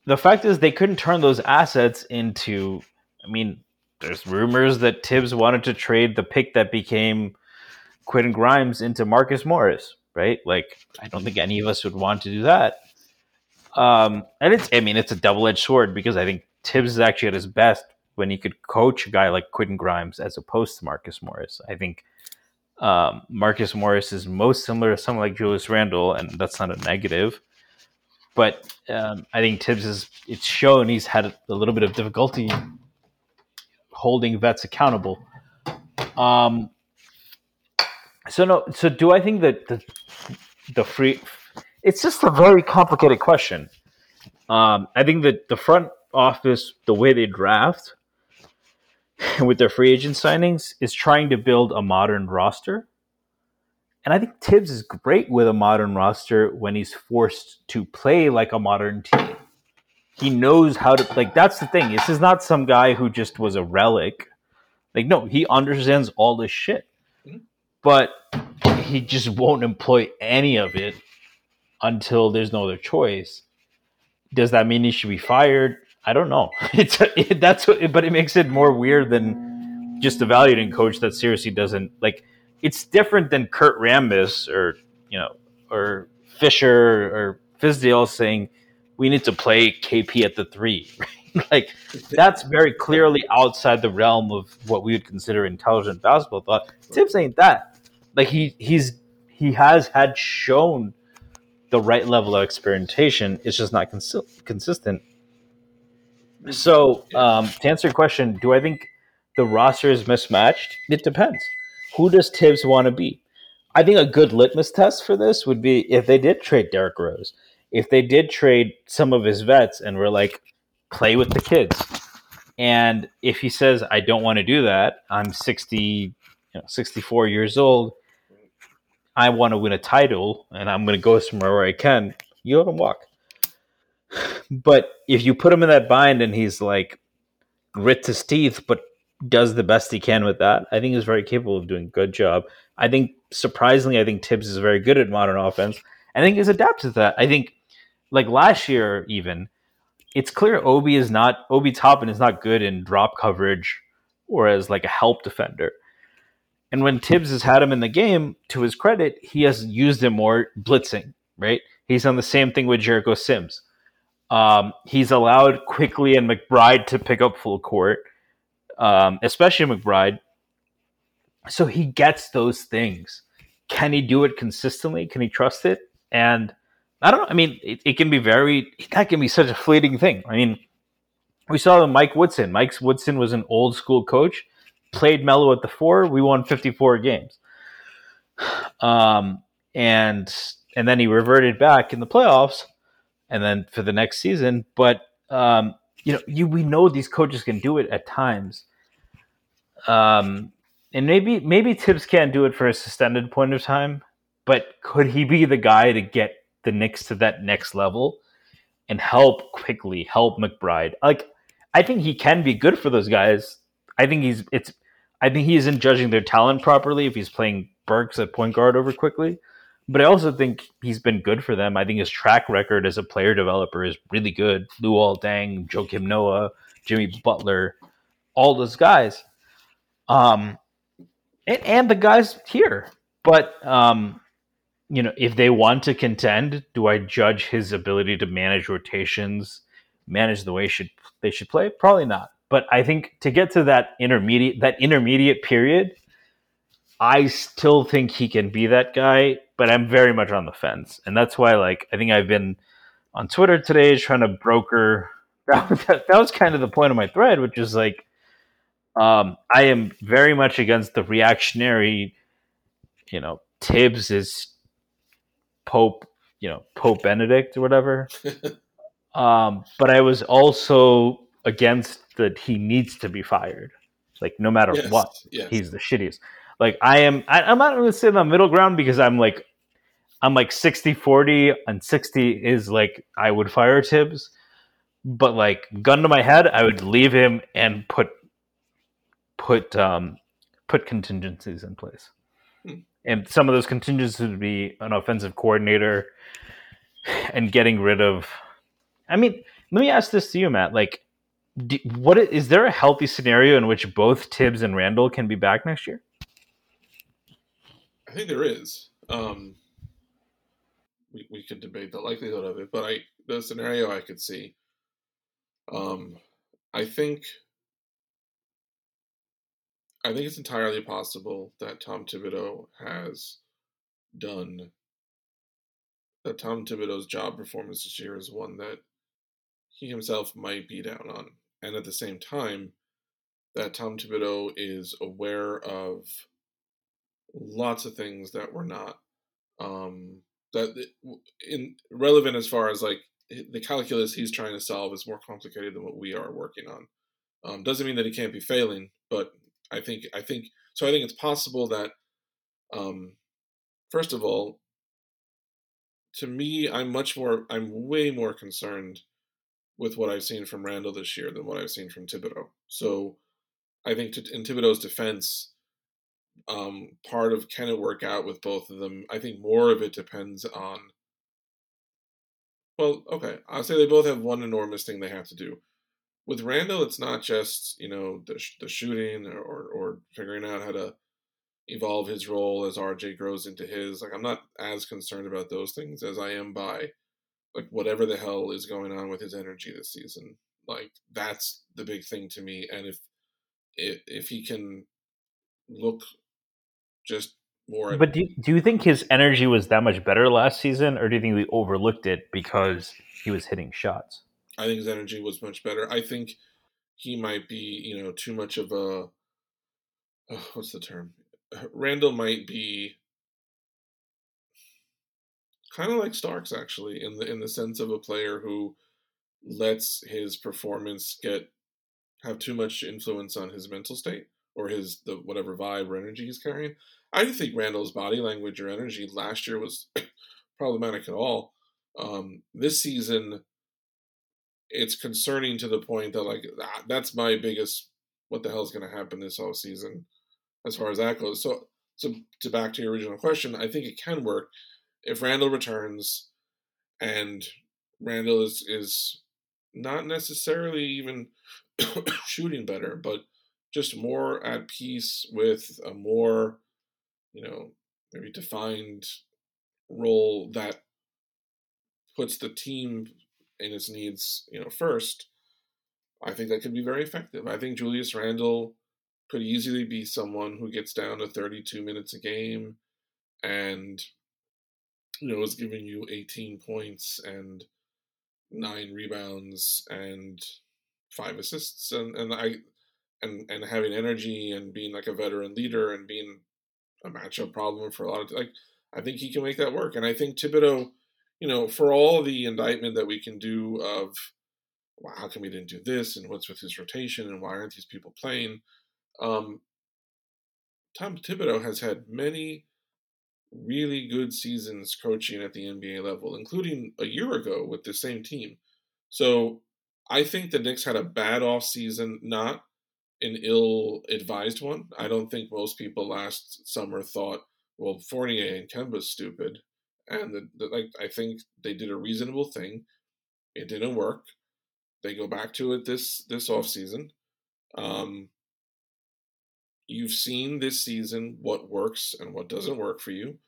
the fact is they couldn't turn those assets into I mean, there's rumors that Thibs wanted to trade the pick that became Quentin Grimes into Marcus Morris, right? Like, I don't think any of us would want to do that. Um, and it's, I mean, it's a double edged sword because I think Thibs is actually at his best when he could coach a guy like Quentin Grimes as opposed to Marcus Morris. I think um, Marcus Morris is most similar to someone like Julius Randle, and that's not a negative. But um, I think Thibs is, it's shown he's had a little bit of difficulty holding vets accountable. Um, so no, so do I think that the the free? It's just a very complicated question. Um, I think that the front office, the way they draft with their free agent signings, is trying to build a modern roster, And I think Thibs is great with a modern roster when he's forced to play like a modern team. He knows how to like that's the thing. This is not some guy who just was a relic. Like no, he understands all this shit. Mm-hmm. But he just won't employ any of it until there's no other choice. Does that mean he should be fired? I don't know. It's it, that's what, but it makes it more weird than just evaluating coach that seriously doesn't like. It's different than Kurt Rambis or you know or Fisher or Fizdale saying we need to play KP at the three. like that's very clearly outside the realm of what we would consider intelligent basketball thought. Thibs ain't that. Like he he's he has had shown the right level of experimentation. It's just not cons- consistent. So, um, to answer your question, do I think the roster is mismatched? It depends. Who does Thibs want to be? I think a good litmus test for this would be if they did trade Derrick Rose, if they did trade some of his vets and were like, play with the kids. And if he says, I don't want to do that, I'm 60, you know, 64 years old, I want to win a title and I'm going to go somewhere where I can, you let him walk. But if you put him in that bind and he's like grits his teeth, but does the best he can with that, I think he's very capable of doing a good job. I think surprisingly, I think Thibs is very good at modern offense. I think he's adapted to that. I think like last year, even it's clear Obi is not Obi Toppin is not good in drop coverage or as like a help defender. And when Thibs has had him in the game, to his credit, he has used him more blitzing, right? He's done the same thing with Jericho Sims. Um, he's allowed Quickley and McBride to pick up full court, um, especially McBride. So he gets those things. Can he do it consistently? Can he trust it? And I don't know. I mean, it, it can be very, that can be such a fleeting thing. I mean, we saw Mike Woodson. Mike Woodson was an old school coach played Melo at the four, we won 54 games. Um, and and then he reverted back in the playoffs, and then for the next season. But um, you know, you we know these coaches can do it at times. Um, and maybe maybe Thibs can't do it for a suspended point of time, but could he be the guy to get the Knicks to that next level and help Quickley, help McBride? Like, I think he can be good for those guys. I think he's it's I think he isn't judging their talent properly if he's playing Burks at point guard over Quickley. But I also think he's been good for them. I think his track record as a player developer is really good. Luol Deng, Joakim Noah, Jimmy Butler, all those guys. Um, and, and the guys here. But um, you know, if they want to contend, do I judge his ability to manage rotations, manage the way should they should play? Probably not. But I think to get to that intermediate that intermediate period, I still think he can be that guy, but I'm very much on the fence. And that's why like I think I've been on Twitter today trying to broker that, that, that was kind of the point of my thread, which is like um, I am very much against the reactionary, you know, Thibs is Pope, you know, Pope Benedict or whatever. um, but I was also against that he needs to be fired. Like no matter yes, what, yes. he's the shittiest. Like I am, I, am not going to sit in the middle ground because I'm like, I'm like 60 40 and 60 is like, I would fire Thibs. But like gun to my head, I would leave him and put, put, um, put contingencies in place. Hmm. And some of those contingencies would be an offensive coordinator and getting rid of, I mean, let me ask this to you, Matt. Like, do, what is there a healthy scenario in which both Thibs and Randle can be back next year? I think there is. Um, we we could debate the likelihood of it, but I the scenario I could see. Um, I think I think it's entirely possible that Tom Thibodeau has done that Tom Thibodeau's job performance this year is one that he himself might be down on and at the same time, that Tom Thibodeau is aware of lots of things that were not um, that in relevant as far as like the calculus he's trying to solve is more complicated than what we are working on. Um, doesn't mean that he can't be failing, but I think I think so. I think it's possible that um, first of all, to me, I'm much more, I'm way more concerned with what I've seen from Randle this year than what I've seen from Thibodeau. So I think to, in Thibodeau's defense, um, part of can it work out with both of them? I think more of it depends on. Well, okay, I'll say they both have one enormous thing they have to do. With Randle, it's not just you know the the shooting or, or, or figuring out how to evolve his role as RJ grows into his. Like I'm not as concerned about those things as I am by like whatever the hell is going on with his energy this season. Like that's the big thing to me. And if if, if he can look just more, but do you, do you think his energy was that much better last season, or do you think we overlooked it because he was hitting shots? I think his energy was much better. I think he might be, you know, too much of a oh, what's the term? Randle might be kind of like Starks actually in the in the sense of a player who lets his performance get have too much influence on his mental state or his the whatever vibe or energy he's carrying. I do think Randle's body language or energy last year was problematic at all. Um, this season, it's concerning to the point that like ah, that's my biggest what the hell is going to happen this whole season as far as that goes. So so to back to your original question, I think it can work if Randle returns and Randle is is not necessarily even shooting better, but just more at peace with a more, you know, maybe defined role that puts the team in its needs, you know, first. I think that could be very effective. I think Julius Randle could easily be someone who gets down to 32 minutes a game and you know, is giving you 18 points and nine rebounds and five assists and, and I and and having energy and being like a veteran leader and being a matchup problem for a lot of like I think he can make that work. And I think Thibodeau, you know, for all the indictment that we can do of well, how come we didn't do this and what's with his rotation and why aren't these people playing? Um, Tom Thibodeau has had many really good seasons coaching at the NBA level, including a year ago with the same team. So I think the Knicks had a bad off season, not an ill advised one. I don't think most people last summer thought, well, Fournier and Kemba's stupid. And the, the, like I think they did a reasonable thing. It didn't work. They go back to it this this off season. Um, You've seen this season what works and what doesn't work for you.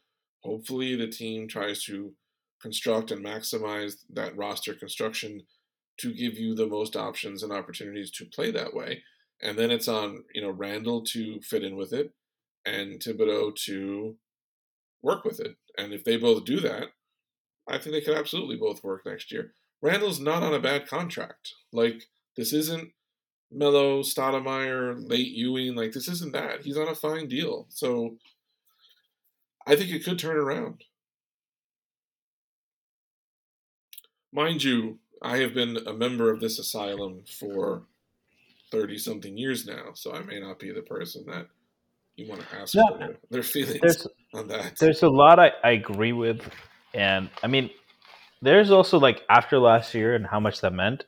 Hopefully, the team tries to construct and maximize that roster construction to give you the most options and opportunities to play that way. And then it's on, you know, Randle to fit in with it and Thibodeau to work with it. And if they both do that, I think they could absolutely both work next year. Randle's not on a bad contract. Like, this isn't Melo, Stoudemire, late Ewing. Like this isn't that. He's on a fine deal. So I think it could turn around. Mind you, I have been a member of this asylum for 30 something years now, so I may not be the person that you want to ask no, for their feelings there's, on that. There's a lot I, I agree with. And I mean, there's also like after last year and how much that meant.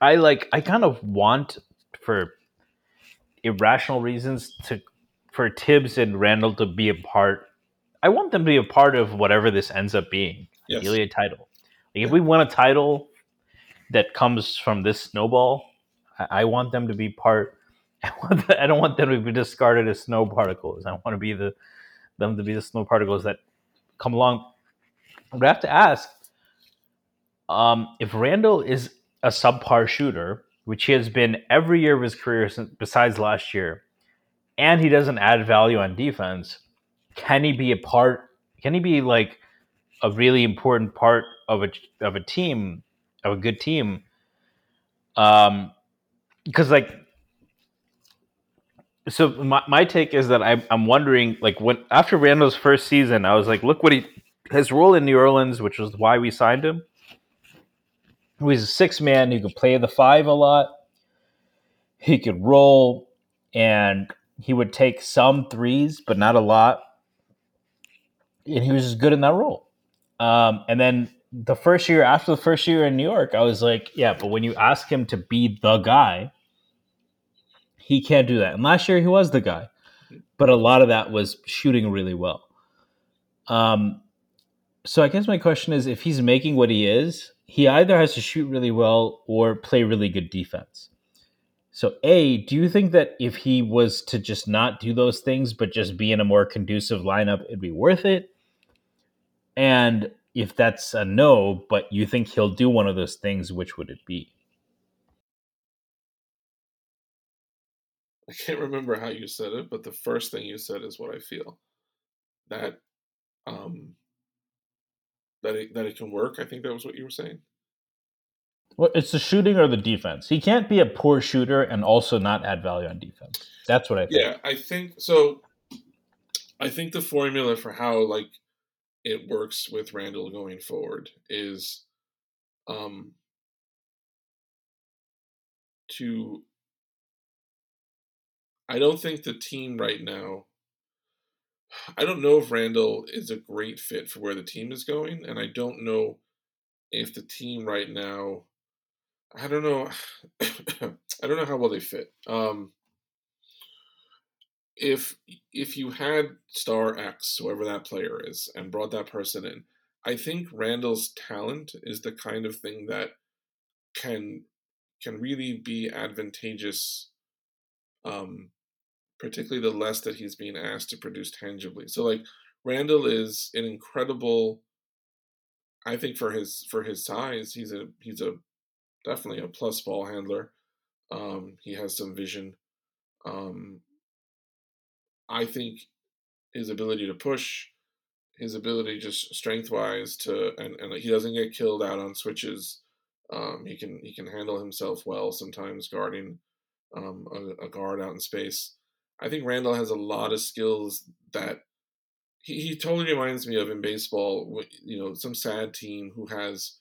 I like I kind of want for irrational reasons to for Thibs and Randle to be a part. I want them to be a part of whatever this ends up being. Yes. Ideally, a title. Like if we win a title that comes from this snowball, I, I want them to be part. I, want the, I don't want them to be discarded as snow particles. I want to be the them to be the snow particles that come along. But I have to ask, um, if Randle is a subpar shooter, which he has been every year of his career since, besides last year, and he doesn't add value on defense, can he be a part? Can he be like a really important part of a of a team, of a good team? Um, because like, so my my take is that I, I'm wondering like when after Randle's first season, I was like, look what he his role in New Orleans, which was why we signed him He was a six man who could play the five a lot. He could roll and he would take some threes, but not a lot. and he was just good in that role. Um, and then the first year after the first year in New York, I was like, yeah, but when you ask him to be the guy, he can't do that. And last year he was the guy, but a lot of that was shooting really well. Um, so I guess my question is, if he's making what he is, he either has to shoot really well or play really good defense. So, A, do you think that if he was to just not do those things, but just be in a more conducive lineup, it'd be worth it? And if that's a no, but you think he'll do one of those things, which would it be? I can't remember how you said it, but the first thing you said is what I feel. That um that it that it can work. I think that was what you were saying. Well, it's the shooting or the defense. He can't be a poor shooter and also not add value on defense. That's what I think. Yeah, I think so. I think the formula for how like it works with Randle going forward is um to I don't think the team right now I don't know if Randle is a great fit for where the team is going and I don't know if the team right now I don't know. I don't know how well they fit. Um, if if you had star X, whoever that player is, and brought that person in, I think Randle's talent is the kind of thing that can can really be advantageous. Um, particularly the less that he's being asked to produce tangibly. So like Randle is an incredible. I think for his for his size, he's a he's a definitely a plus ball handler. Um, he has some vision. Um, I think his ability to push, his ability just strength wise to, and, and he doesn't get killed out on switches. Um, he can he can handle himself well sometimes guarding um, a, a, guard out in space. I think Randle has a lot of skills that he, he totally reminds me of in baseball. You know, some sad team who has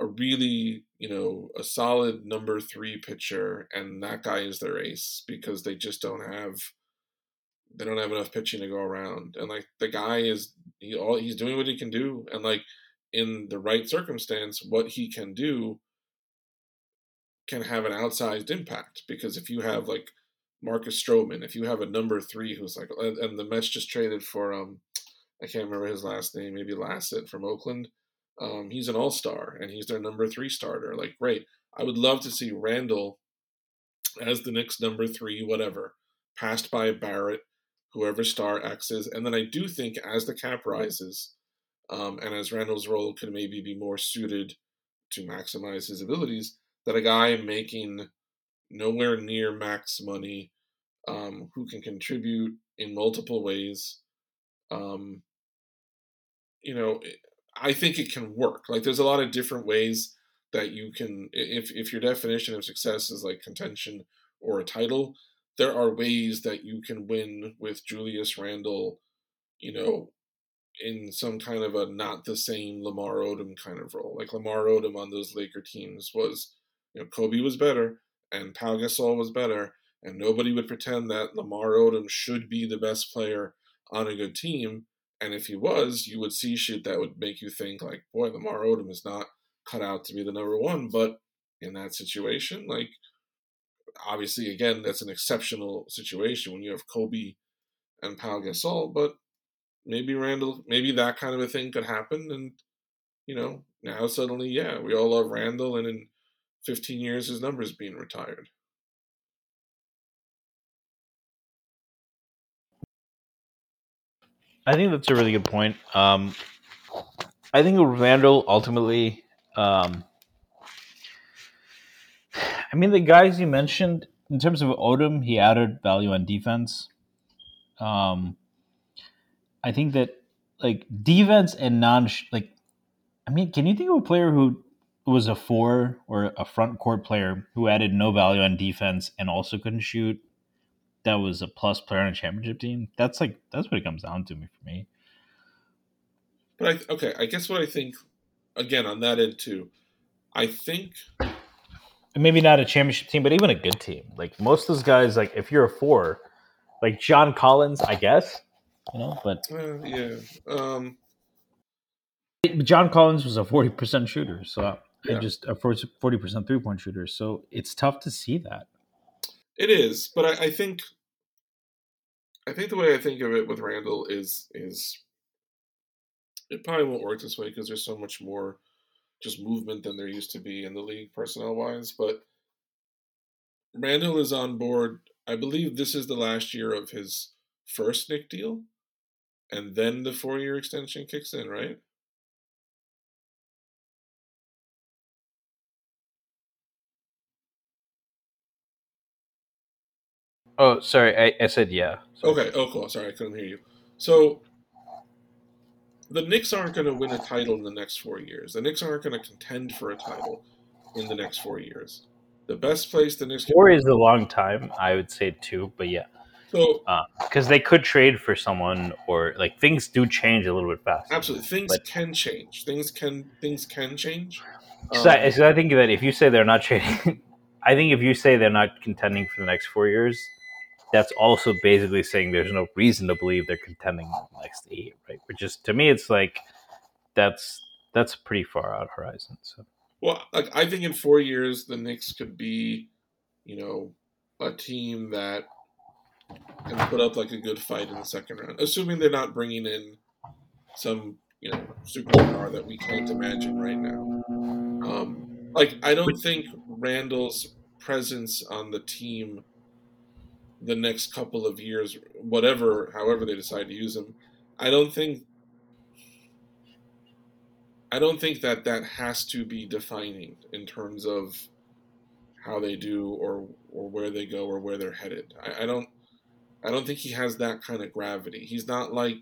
a really, you know, a solid number three pitcher, and that guy is their ace because they just don't have they don't have enough pitching to go around. And like the guy is he all he's doing what he can do, and like in the right circumstance, what he can do can have an outsized impact because if you have like Marcus Stroman, if you have a number three who's like, and the Mets just traded for um, I can't remember his last name, maybe Lassett from Oakland um, he's an all star and he's their number three starter. Like, great. I would love to see Randle as the Knicks number three, whatever, passed by Barrett, whoever star X is. And then I do think as the cap rises, um, and as Randle's role could maybe be more suited to maximize his abilities, that a guy making nowhere near max money, um, who can contribute in multiple ways, um, you know, I think it can work. Like there's a lot of different ways that you can if if your definition of success is like contention or a title, there are ways that you can win with Julius Randle, you know, in some kind of a not the same Lamar Odom kind of role. Like Lamar Odom on those Laker teams was, you know, Kobe was better and Pau Gasol was better, and nobody would pretend that Lamar Odom should be the best player on a good team and if he was, you would see shit that would make you think like, boy, Lamar Odom is not cut out to be the number one. But in that situation, like obviously again, that's an exceptional situation when you have Kobe and Pau Gasol, but maybe Randle, maybe that kind of a thing could happen and you know, now suddenly, yeah, we all love Randle. and in fifteen years his number's being retired. I think that's a really good point. Um, I think Randle ultimately. Um, I mean, the guys you mentioned in terms of Odom, he added value on defense. Um, I think that like defense and non like, I mean, can you think of a player who was a four or a front court player who added no value on defense and also couldn't shoot? That was a plus player on a championship team. That's like that's what it comes down to me for me. But I okay, I guess what I think again on that end too, I think maybe not a championship team, but even a good team. Like most of those guys, like if you're a four, like John Collins, I guess You know, but Uh, yeah. Um, John Collins was a forty percent shooter, so I Yeah. just a forty percent three point shooter. So it's tough to see that. It is, but I, I think, I think the way I think of it with Randle is is it probably won't work this way because there's so much more just movement than there used to be in the league personnel wise. But Randle is on board. I believe this is the last year of his first Knick deal, and then the four year extension kicks in, right? Oh, sorry, I, I said yeah. Okay. Oh, cool. Sorry, I couldn't hear you. So the Knicks aren't going to win a title in the next four years. The Knicks aren't going to contend for a title in the next four years. The best place the Knicks can Four is a long time. I would say two, but yeah, so because they could trade for someone or like things do change a little bit fast. absolutely things But- can change. Things can things can change. So, I, Um, so I think that if you say they're not trading, I think if you say they're not contending for the next four years, that's also basically saying there's no reason to believe they're contending next eight, right? Which is to me, it's like that's that's pretty far out horizon. So Well, like I think in four years the Knicks could be, you know, a team that can put up like a good fight in the second round, assuming they're not bringing in some, you know, superstar that we can't imagine right now. Um, like I don't think Randle's presence on the team the next couple of years, whatever, however they decide to use him, I don't think I don't think that that has to be defining in terms of how they do or or where they go or where they're headed. I, I don't I don't think he has that kind of gravity. He's not like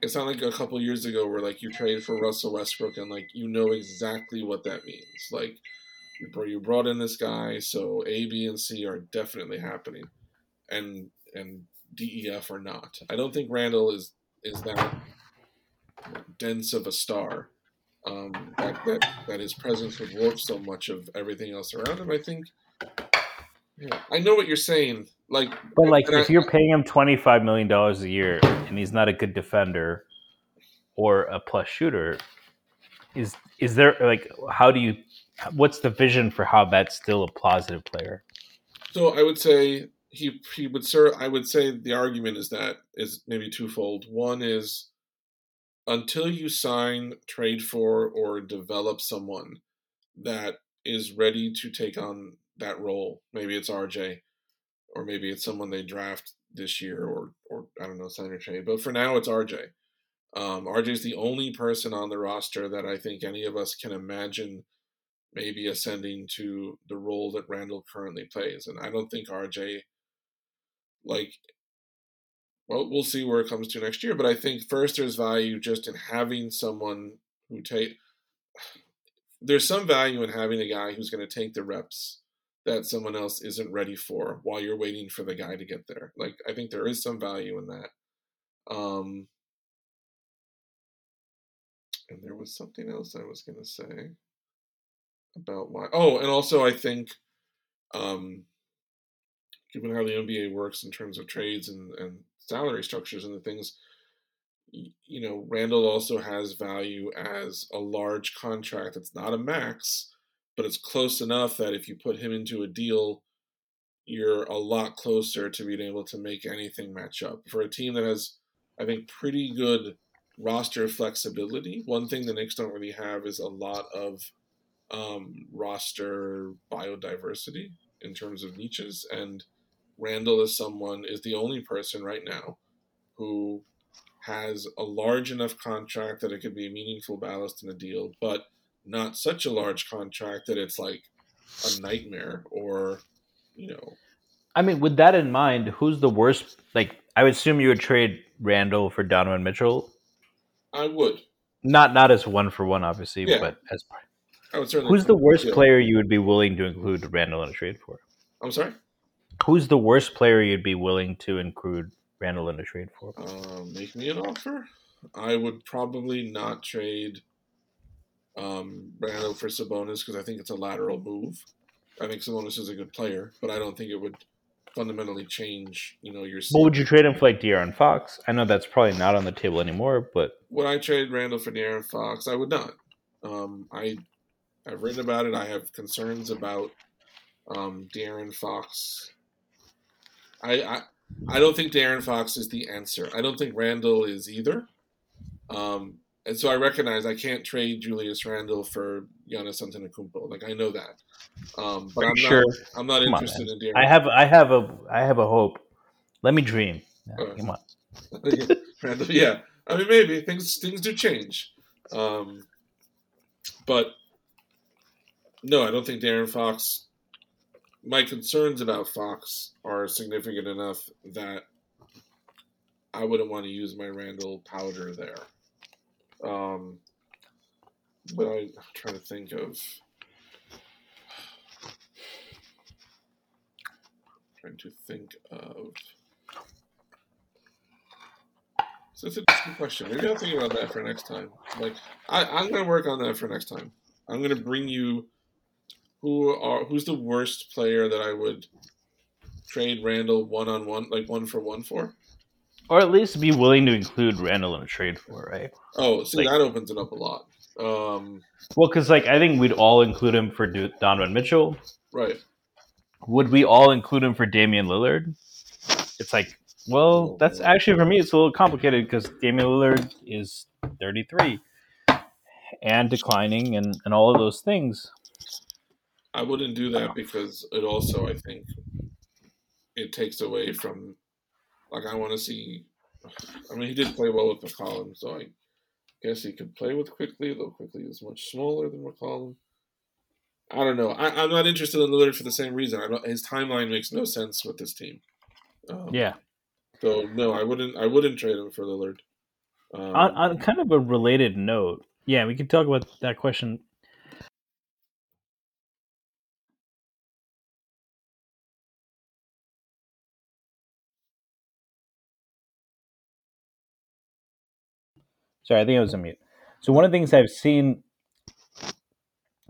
it's not like a couple years ago where like you trade for Russell Westbrook and like you know exactly what that means. Like you br- you brought in this guy, so A, B, and C are definitely happening, and and D, E, F are not. I don't think Randle is is that dense of a star. Um, that, that that his presence would warp so much of everything else around him. I think. Yeah, I know what you're saying. Like, But like, if I- you're paying him twenty five million dollars a year and he's not a good defender or a plus shooter, is is there like how do you? What's the vision for how that's still a positive player? So I would say he he would sir I would say the argument is that is maybe twofold. One is until you sign, trade for, or develop someone that is ready to take on that role. Maybe it's RJ, or maybe it's someone they draft this year, or or I don't know, sign or trade. But for now, it's RJ. Um, RJ is the only person on the roster that I think any of us can imagine maybe ascending to the role that Randle currently plays. And I don't think RJ, like, well, we'll see where it comes to next year. But I think first there's value just in having someone who take. There's some value in having a guy who's going to take the reps that someone else isn't ready for while you're waiting for the guy to get there. Like I think there is some value in that. Um, and there was something else I was going to say about why. Oh, and also I think, um, given how the NBA works in terms of trades and, and salary structures and the things, you know, Randle also has value as a large contract. It's not a max, but it's close enough that if you put him into a deal, you're a lot closer to being able to make anything match up. For a team that has, I think, pretty good roster flexibility, one thing the Knicks don't really have is a lot of um, roster biodiversity in terms of niches. And Randle is someone is the only person right now who has a large enough contract that it could be a meaningful ballast in a deal, but not such a large contract that it's like a nightmare or you know I mean, with that in mind, who's the worst? Like, I would assume you would trade Randle for Donovan Mitchell. I would Not not as one for one, obviously, Yeah. but as I would certainly who's the worst Yeah. player you would be willing to include Randle in a trade for? I'm sorry Who's the worst player you'd be willing to include Randle in a trade for? uh, make me an offer I would probably not trade um, Randle for Sabonis because I think it's a lateral move I think Sabonis is a good player but I don't think it would fundamentally change, you know, your. What would you trade him for, like De'Aaron Fox? I know that's probably not on the table anymore, but would I trade Randle for De'Aaron Fox? I would not. Um, I I've written about it. I have concerns about um, De'Aaron Fox. I, I I don't think De'Aaron Fox is the answer. I don't think Randle is either. Um, and so I recognize I can't trade Julius Randle for Giannis Antetokounmpo. Like I know that, um, but I'm sure. not. I'm not Come interested man. in De'Aaron. I have I have a I have a hope. Let me dream. Yeah, Uh, Come on. Randle, yeah. I mean, maybe things things do change, um, but no, I don't think De'Aaron Fox. My concerns about Fox are significant enough that I wouldn't want to use my Randle powder there. Um, but I'm trying to think of. Trying to think of. So it's a decent question. Maybe I'll think about that for next time. Like I, I'm gonna work on that for next time. I'm gonna bring you who are who's the worst player that I would trade Randle one on one, like one for one for. Or at least be willing to include Randle in a trade for, right? Oh, see Like- that opens it up a lot. Um, Well, because like I think we'd all include him for Do- Donovan Mitchell. right. Would we all include him for Damian Lillard? It's like, well, that's actually for me. It's a little complicated because Damian Lillard is 33 and declining, and and all of those things. I wouldn't do that because it also, I think, it takes away from. Like I want to see. I mean, he did play well with McCollum, so I guess he could play with Quickley. Though Quickley is much smaller than McCollum. I don't know. I, I'm not interested in Lillard for the same reason. I don't, his timeline makes no sense with this team. Um, Yeah. So no, I wouldn't. I wouldn't trade him for Lillard. Um, On, on kind of a related note, yeah, we can talk about that question. Sorry, I think I was on mute. So one of the things I've seen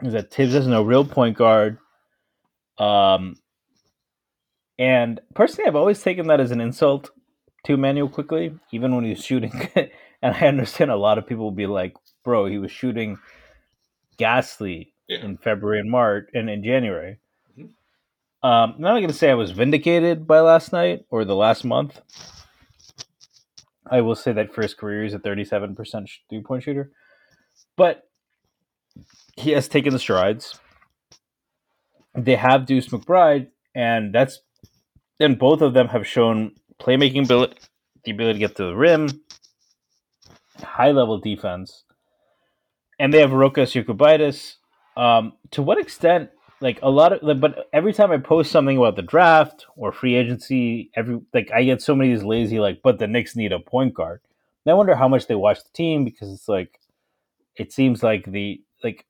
is that Thibs isn't a real point guard. Um, and personally, I've always taken that as an insult to Immanuel Quickley, even when he was shooting. and I understand a lot of people will be like, "Bro, he was shooting ghastly Yeah. in February and March and in January." Mhm. Um, I'm not going to say I was vindicated by last night or the last month. I will say that for his career, he's a 37% three point shooter, but he has taken the strides. They have Deuce McBride, and that's and both of them have shown playmaking ability, the ability to get to the rim, high level defense, and they have Rokas Jokubaitis. Um, to what extent, like a lot of, but every time I post something about the draft or free agency, every like I get so many of these lazy like, but the Knicks need a point guard. And I wonder how much they watch the team because it's like, it seems like the like,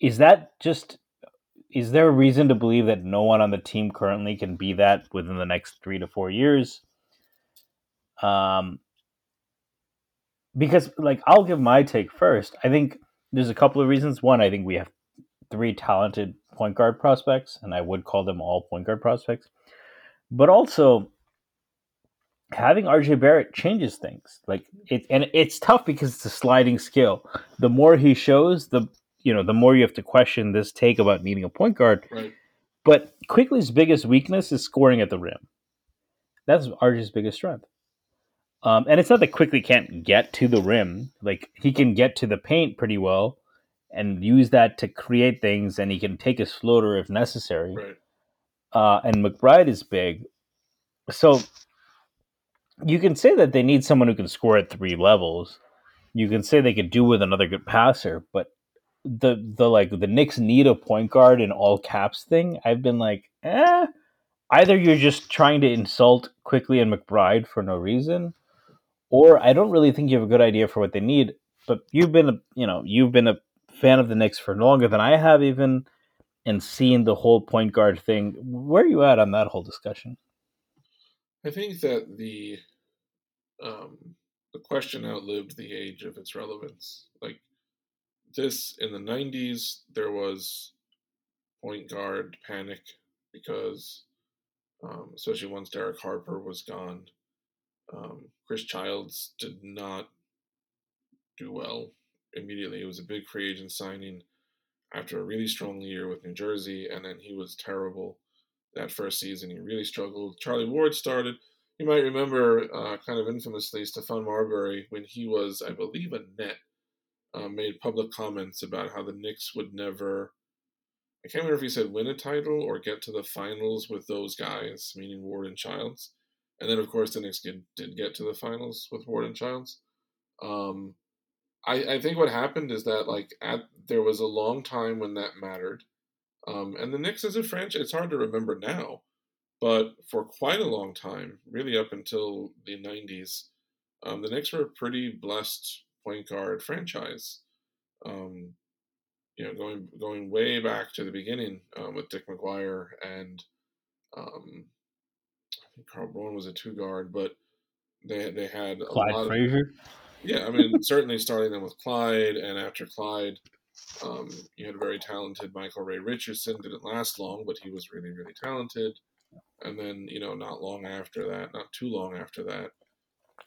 is that just is there a reason to believe that no one on the team currently can be that within the next three to four years? Um, because like I'll give my take first. I think there's a couple of reasons. One, I think we have three talented point guard prospects, and I would call them all point guard prospects. But also, having RJ Barrett changes things. Like it, and it's tough because it's a sliding scale. The more he shows, the you know, the more you have to question this take about needing a point guard. right. But Quickley's biggest weakness is scoring at the rim. That's RJ's biggest strength. Um, and it's not that Quickley can't get to the rim. Like he can get to the paint pretty well and use that to create things, and he can take his floater if necessary. Right. Uh, and McBride is big, so you can say that they need someone who can score at three levels. You can say they could do with another good passer, but the the like the Knicks need a point guard in all caps thing. I've been like, eh. Either you're just trying to insult Quickley and McBride for no reason, or I don't really think you have a good idea for what they need. But you've been a you know you've been a fan of the Knicks for longer than I have even, and seen the whole point guard thing. Where are you at on that whole discussion? I think that the um, the question outlived the age of its relevance. Like this in the '90s, there was point guard panic because um, especially once Derek Harper was gone. Um, Chris Childs did not do well immediately. It was a big free agent signing after a really strong year with New Jersey, and then he was terrible that first season. He really struggled. Charlie Ward started. You might remember, uh, kind of infamously, Stephon Marbury, when he was, I believe, a net, uh, made public comments about how the Knicks would never, I can't remember if he said win a title or get to the finals with those guys, meaning Ward and Childs. And then, of course, the Knicks did, did get to the finals with Ward and Childs. Um, I, I think what happened is that like at there was a long time when that mattered, um, and the Knicks as a franchise, it's hard to remember now, but for quite a long time, really up until the '90s, um, the Knicks were a pretty blessed point guard franchise. Um, you know, going going way back to the beginning um, with Dick McGuire and um, I think Carl Brown was a two guard, but they they had a Clyde lot Frazier. Of, yeah, I mean, certainly starting them with Clyde, and after Clyde, um, you had a very talented Michael Ray Richardson. Didn't last long, but he was really, really talented. And then, you know, not long after that, not too long after that,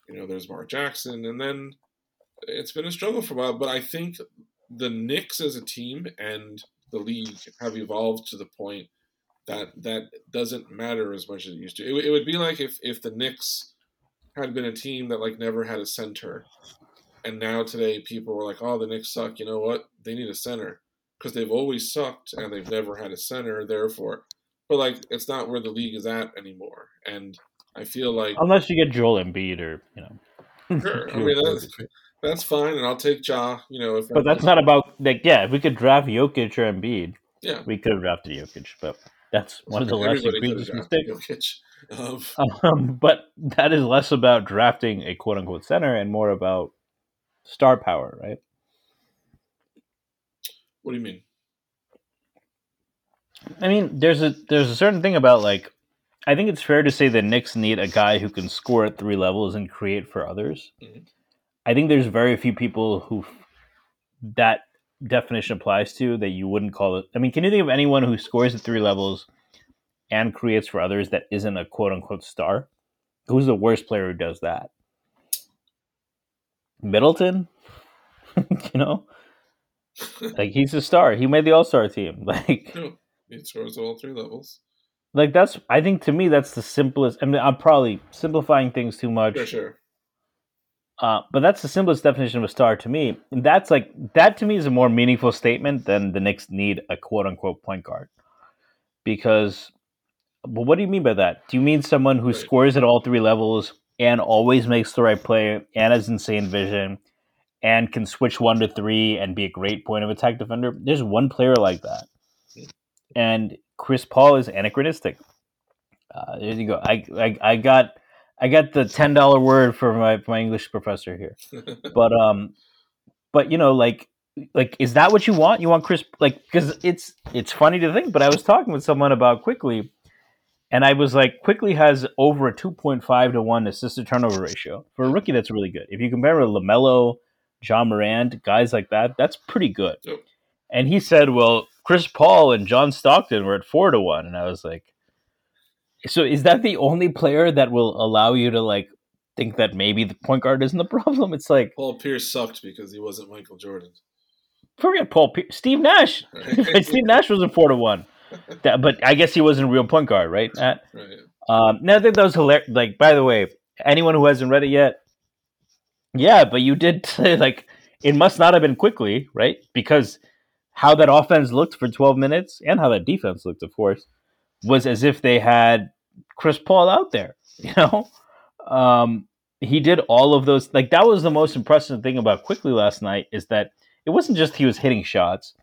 you know, there's Mark Jackson, and then it's been a struggle for a while. But I think the Knicks as a team and the league have evolved to the point that that doesn't matter as much as it used to. It, it would be like if if the Knicks had been a team that like never had a center, and now today people were like, "Oh, the Knicks suck." You know what? They need a center because they've always sucked and they've never had a center. Therefore, but like it's not where the league is at anymore. And I feel like unless you get Joel Embiid or you know, sure. I mean that's, that's fine, and I'll take Ja. You know, if but that's not about like yeah. If we could draft Jokic or Embiid, yeah, we could have drafted Jokic, but that's one of the less egregious mistakes. Um, um, but that is less about drafting a quote unquote center and more about star power, right? What do you mean? I mean, there's a there's a certain thing about like I think it's fair to say the Knicks need a guy who can score at three levels and create for others. Mm-hmm. I think there's very few people who that definition applies to that you wouldn't call it. I mean, can you think of anyone who scores at three levels and creates for others that isn't a quote unquote star? Who's the worst player who does that? Middleton? you know? like he's a star. He made the All Star team. Like no, he scores all three levels. Like that's I think to me that's the simplest I mean I'm probably simplifying things too much. For sure. Uh, but that's the simplest definition of a star to me. And that's like that to me is a more meaningful statement than the Knicks need a quote unquote point guard. Because but what do you mean by that? Do you mean someone who right. scores at all three levels and always makes the right play and has insane vision and can switch one to three and be a great point of attack defender? There's one player like that. And Chris Paul is anachronistic. Uh, there you go. I, I, I got I got the ten dollar word for my my English professor here. but um, but you know, like like is that what you want? You want Chris like because it's it's funny to think, but I was talking with someone about Quickley, and I was like, Quickley has over a 2.5 to 1 assist to turnover ratio. For a rookie, that's really good. If you compare with LaMelo, Ja Morant, guys like that, that's pretty good. Yep. And he said, well, Chris Paul and John Stockton were at 4 to 1. And I was like, so is that the only player that will allow you to like think that maybe the point guard isn't the problem? It's like Paul Pierce sucked because he wasn't Michael Jordan. Forget Paul Pierce. Steve Nash. Steve Nash was a 4 to 1 that, but I guess he wasn't a real point guard, right, Matt? Right. Um, now I think that was hilarious. Like, by the way, anyone who hasn't read it yet, yeah, but you did say like it must not have been Quickley, right? Because how that offense looked for 12 minutes and how that defense looked, of course, was as if they had Chris Paul out there. You know, um, he did all of those. Like that was the most impressive thing about Quickley last night is that it wasn't just he was hitting shots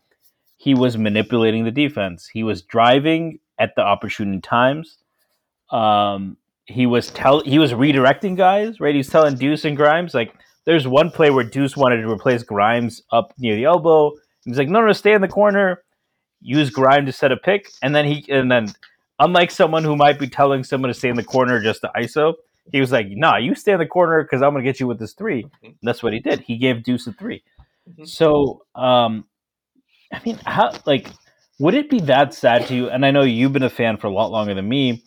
he was manipulating the defense. He was driving at the opportune times. Um, he was tell he was redirecting guys, right? He's telling Deuce and Grimes like there's one play where Deuce wanted to replace Grimes up near the elbow. He's like, no, no, stay in the corner. Use Grimes to set a pick, and then he and then unlike someone who might be telling someone to stay in the corner just to ISO, he was like, nah, you stay in the corner because I'm gonna get you with this 3 mm-hmm. that's what he did. He gave Deuce a 3 mm-hmm. So um, I mean, how like would it be that sad to you? And I know you've been a fan for a lot longer than me.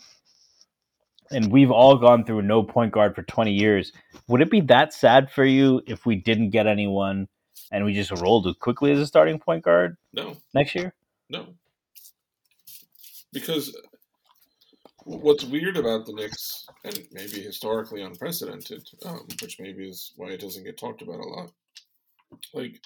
and we've all gone through no point guard for 20 years. Would it be that sad for you if we didn't get anyone and we just rolled with Quickley as a starting point guard No, next year? No. Because what's weird about the Knicks, and maybe historically unprecedented, um, which maybe is why it doesn't get talked about a lot, like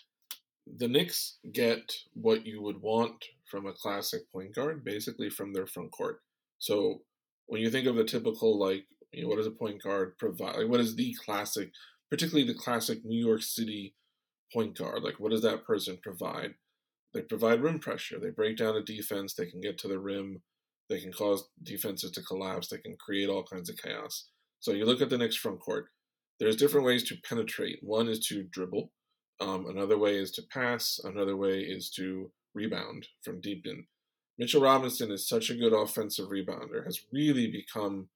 the Knicks get what you would want from a classic point guard, basically from their front court. So when you think of the typical, like, you know, what does a point guard provide? Like, what is the classic, particularly the classic New York City point guard? Like, what does that person provide? They provide rim pressure. They break down a defense. They can get to the rim. They can cause defenses to collapse. They can create all kinds of chaos. So you look at the Knicks front court. There's different ways to penetrate. One is to dribble. Um, another way is to pass. Another way is to rebound from deep in. Mitchell Robinson is such a good offensive rebounder, has really become,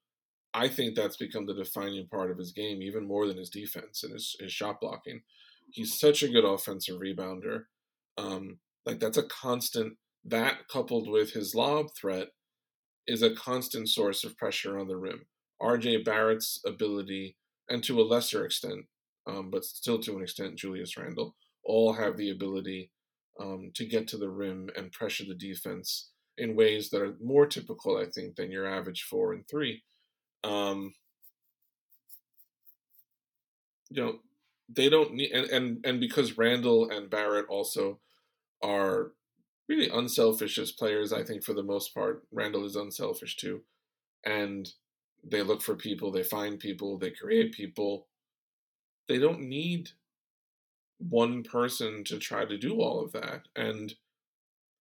I think that's become the defining part of his game, even more than his defense and his, his shot blocking. He's such a good offensive rebounder. Um, like that's a constant, that coupled with his lob threat is a constant source of pressure on the rim. RJ Barrett's ability, and to a lesser extent, um, but still to an extent, Julius Randle, all have the ability um, to get to the rim and pressure the defense in ways that are more typical, I think, than your average four and three. Um, you know, they don't need, and, and and because Randle and Barrett also are really unselfish as players. I think for the most part, Randle is unselfish too, and they look for people, they find people, they create people. They don't need one person to try to do all of that, and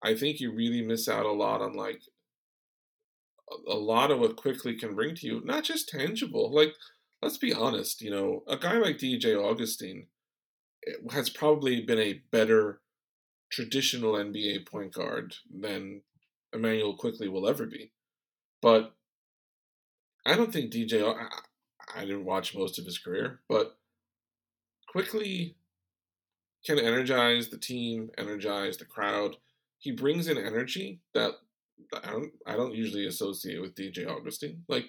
I think you really miss out a lot on like a lot of what Quickley can bring to you, not just tangible. Like, let's be honest, you know, a guy like DJ Augustin eh, has probably been a better traditional NBA point guard than Immanuel Quickley will ever be. But I don't think DJ, I, I didn't watch most of his career, but Quickley can energize the team, energize the crowd. He brings in energy that I don't I don't usually associate with DJ Augustin. Like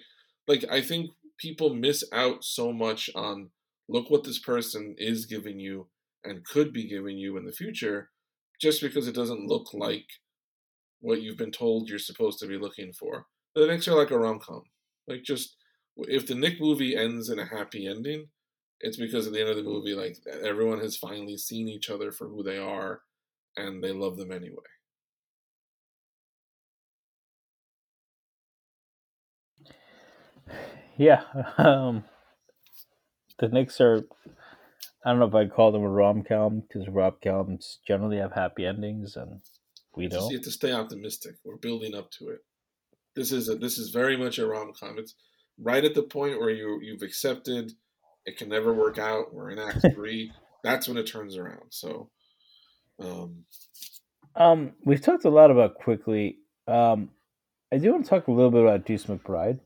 like I think people miss out so much on look what this person is giving you and could be giving you in the future just because it doesn't look like what you've been told you're supposed to be looking for. The Knicks are like a rom com. Like just if the Knick movie ends in a happy ending, it's because at the end of the movie, like everyone has finally seen each other for who they are, and they love them anyway. Yeah. Um, the Knicks are. I don't know if I'd call them a rom com because rom coms generally have happy endings, and we don't. you have to stay optimistic. We're building up to it. This is a, this is very much a rom com. It's right at the point where you you've accepted it can never work out. We're in Act Three. That's when it turns around. So, um, Um, we've talked a lot about Quickley. Um, I do want to talk a little bit about Deuce McBride.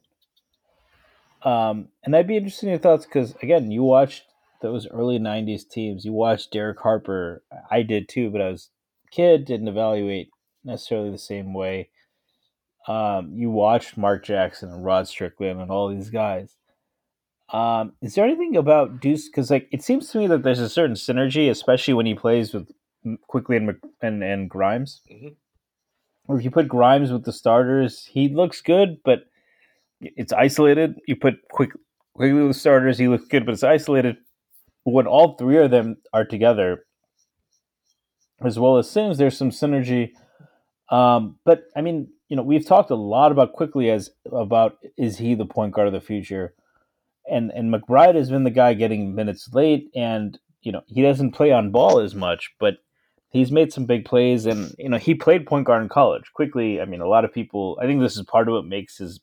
Um, and I'd be interested in your thoughts because again, you watched those early '90s teams. You watched Derek Harper. I did too, but I was a kid, didn't evaluate necessarily the same way. Um, you watched Mark Jackson and Rod Strickland and all these guys. Um, is there anything about Deuce? Because like it seems to me that there's a certain synergy, especially when he plays with Quickley and and, and Grimes. Mhm. Or if you put Grimes with the starters, he looks good, but it's isolated. You put quick Quickley with starters, he looks good, but it's isolated. When all three of them are together, as well as Sims, there's some synergy. Um, but I mean, you know, we've talked a lot about Quickley as about is he the point guard of the future, and and McBride has been the guy getting minutes late, and you know he doesn't play on ball as much, but he's made some big plays, and you know he played point guard in college. Quickley, I mean, a lot of people. I think this is part of what makes his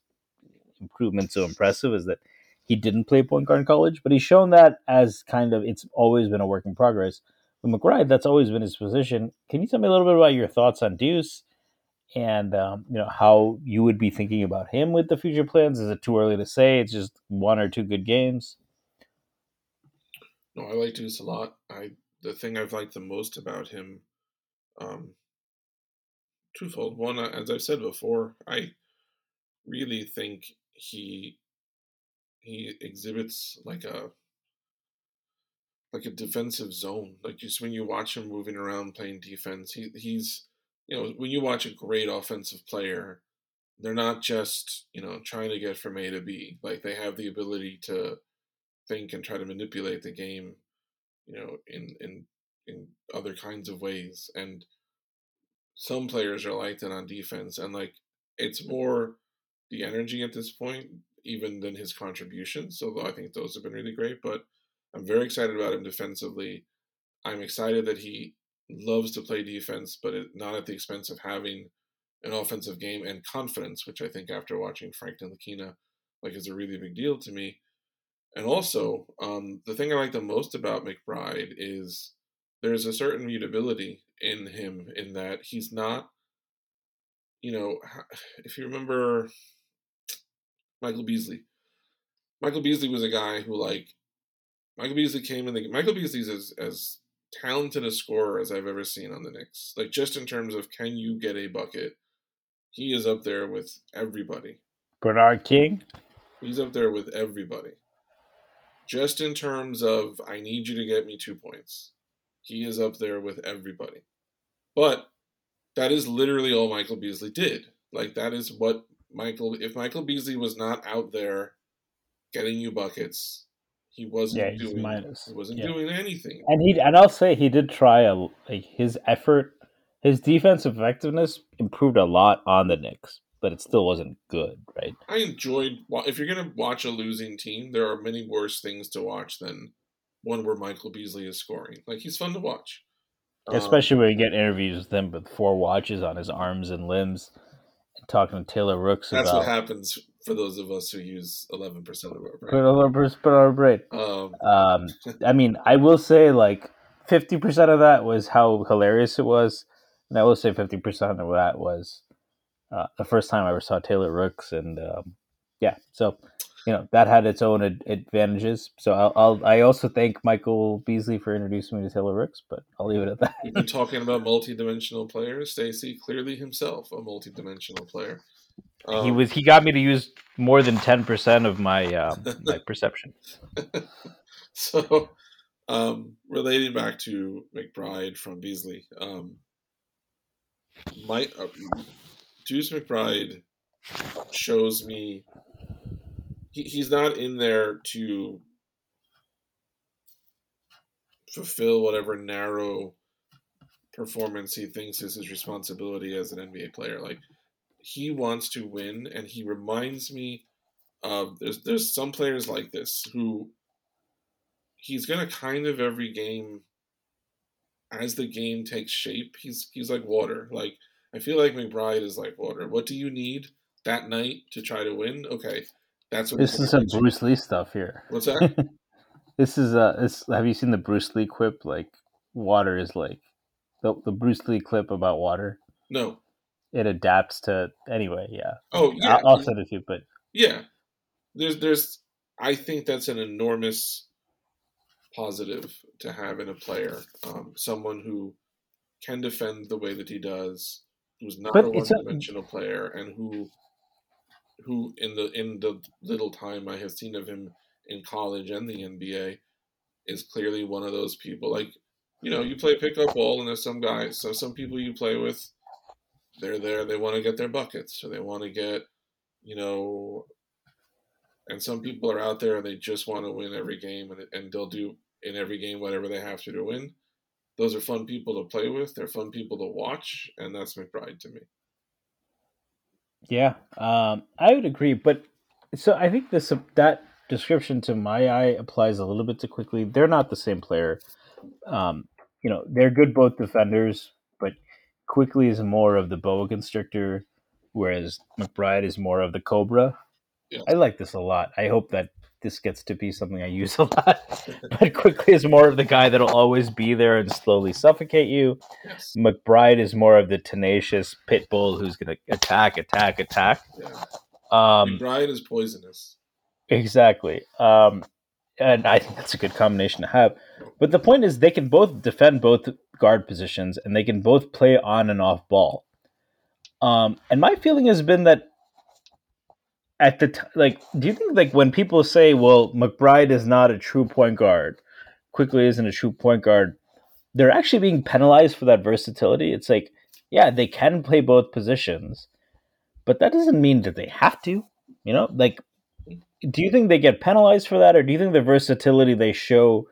improvement so impressive is that he didn't play point guard in college, but he's shown that as kind of it's always been a work in progress. With McBride, that's always been his position. Can you tell me a little bit about your thoughts on Deuce? and um, you know how you would be thinking about him with the future plans. Is it too early to say? It's just one or two good games. no, I like Deuce a lot. I the thing I've liked the most about him, um, twofold. One, as I've said before, I really think he he exhibits like a like a defensive zone. Like just when you watch him moving around playing defense, he he's you know when you watch a great offensive player, they're not just you know trying to get from A to B. Like they have the ability to think and try to manipulate the game, you know, in in in other kinds of ways. And some players are like that on defense, and like it's more the energy at this point even than his contributions. So I think those have been really great, but I'm very excited about him defensively. I'm excited that he loves to play defense, but it, not at the expense of having an offensive game and confidence, which I think after watching Frank Ntilikina, like is a really big deal to me. And also, um, the thing I like the most about McBride is there's a certain mutability in him in that he's not, you know, if you remember Michael Beasley. Michael Beasley was a guy who like Michael Beasley came in the Michael Beasley's as as talented a scorer as I've ever seen on the Knicks. Like just in terms of can you get a bucket, he is up there with everybody. Bernard King? He's up there with everybody. Just in terms of I need you to get me two points. He is up there with everybody. But that is literally all Michael Beasley did. Like that is what Michael if Michael Beasley was not out there getting you buckets, he wasn't Yeah, doing minus. he wasn't Yeah. doing anything. And he and I'll say he did try a like his effort, his defensive effectiveness improved a lot on the Knicks, but it still wasn't good, right? I enjoyed if you're gonna watch a losing team, there are many worse things to watch than one where Michael Beasley is scoring. Like he's fun to watch. Um, Especially when you get interviews with him with four watches on his arms and limbs, talking to Taylor Rooks that's about what happens for those of us who use eleven percent of our brain. put on our brain. Um, Um, I mean, I will say like fifty percent of that was how hilarious it was, and I will say fifty percent of that was uh, the first time I ever saw Taylor Rooks, and um, yeah, so you know that had its own ad- advantages. So I'll, I'll I also thank Michael Beasley for introducing me to Taylor Rooks, but I'll leave it at that. we've been talking about multi-dimensional players. Stacy clearly himself a multi-dimensional player. he Um, was he got me to use more than ten percent of my uh, my perception. so um, relating back to McBride from Beasley, um, my uh, Deuce McBride shows me he, he's not in there to fulfill whatever narrow performance he thinks is his responsibility as an NBA player. Like he wants to win, and he reminds me of there's there's some players like this who he's gonna kind of every game as the game takes shape. He's he's like water. Like I feel like McBride is like water. What do you need that night to try to win? Okay, that's what This is some gonna get you. Bruce Lee stuff here. What's that? This is uh this have you seen the Bruce Lee quip like water is like the the Bruce Lee clip about water? No. It adapts to anyway, yeah. Oh yeah, I'll, I'll send it to you, but yeah. There's there's I think that's an enormous positive to have in a player. Um, someone who can defend the way that he does, who's not But a a- one-dimensional player, and who who in the in the little time I have seen of him in college and the NBA is clearly one of those people. Like you know, you play pickup ball, and there's some guys. So some people you play with, they're there. They want to get their buckets, or they want to get, you know, and some people are out there and they just want to win every game, and and they'll do in every game whatever they have to to win. Those are fun people to play with. They're fun people to watch, and that's McBride to me. Yeah, um, I would agree. But so I think this that description to my eye applies a little bit too Quickley. They're not the same player. Um, you know, they're good both defenders, but Quickley is more of the boa constrictor, whereas McBride is more of the cobra. Yeah. I like this a lot. I hope that this gets to be something I use a lot. but Quickley is more of the guy that'll always be there and slowly suffocate you. Yes. McBride is more of the tenacious pit bull who's going to attack, attack, attack. Yeah. Um, McBride is poisonous. exactly. Um, and I think that's a good combination to have. But the point is, they can both defend both guard positions and they can both play on and off ball. Um, and my feeling has been that at the t- like, do you think like when people say, "Well, McBride is not a true point guard," Quickley isn't a true point guard, they're actually being penalized for that versatility. It's like, yeah, they can play both positions, but that doesn't mean that they have to. You know, like, do you think they get penalized for that, or do you think the versatility they show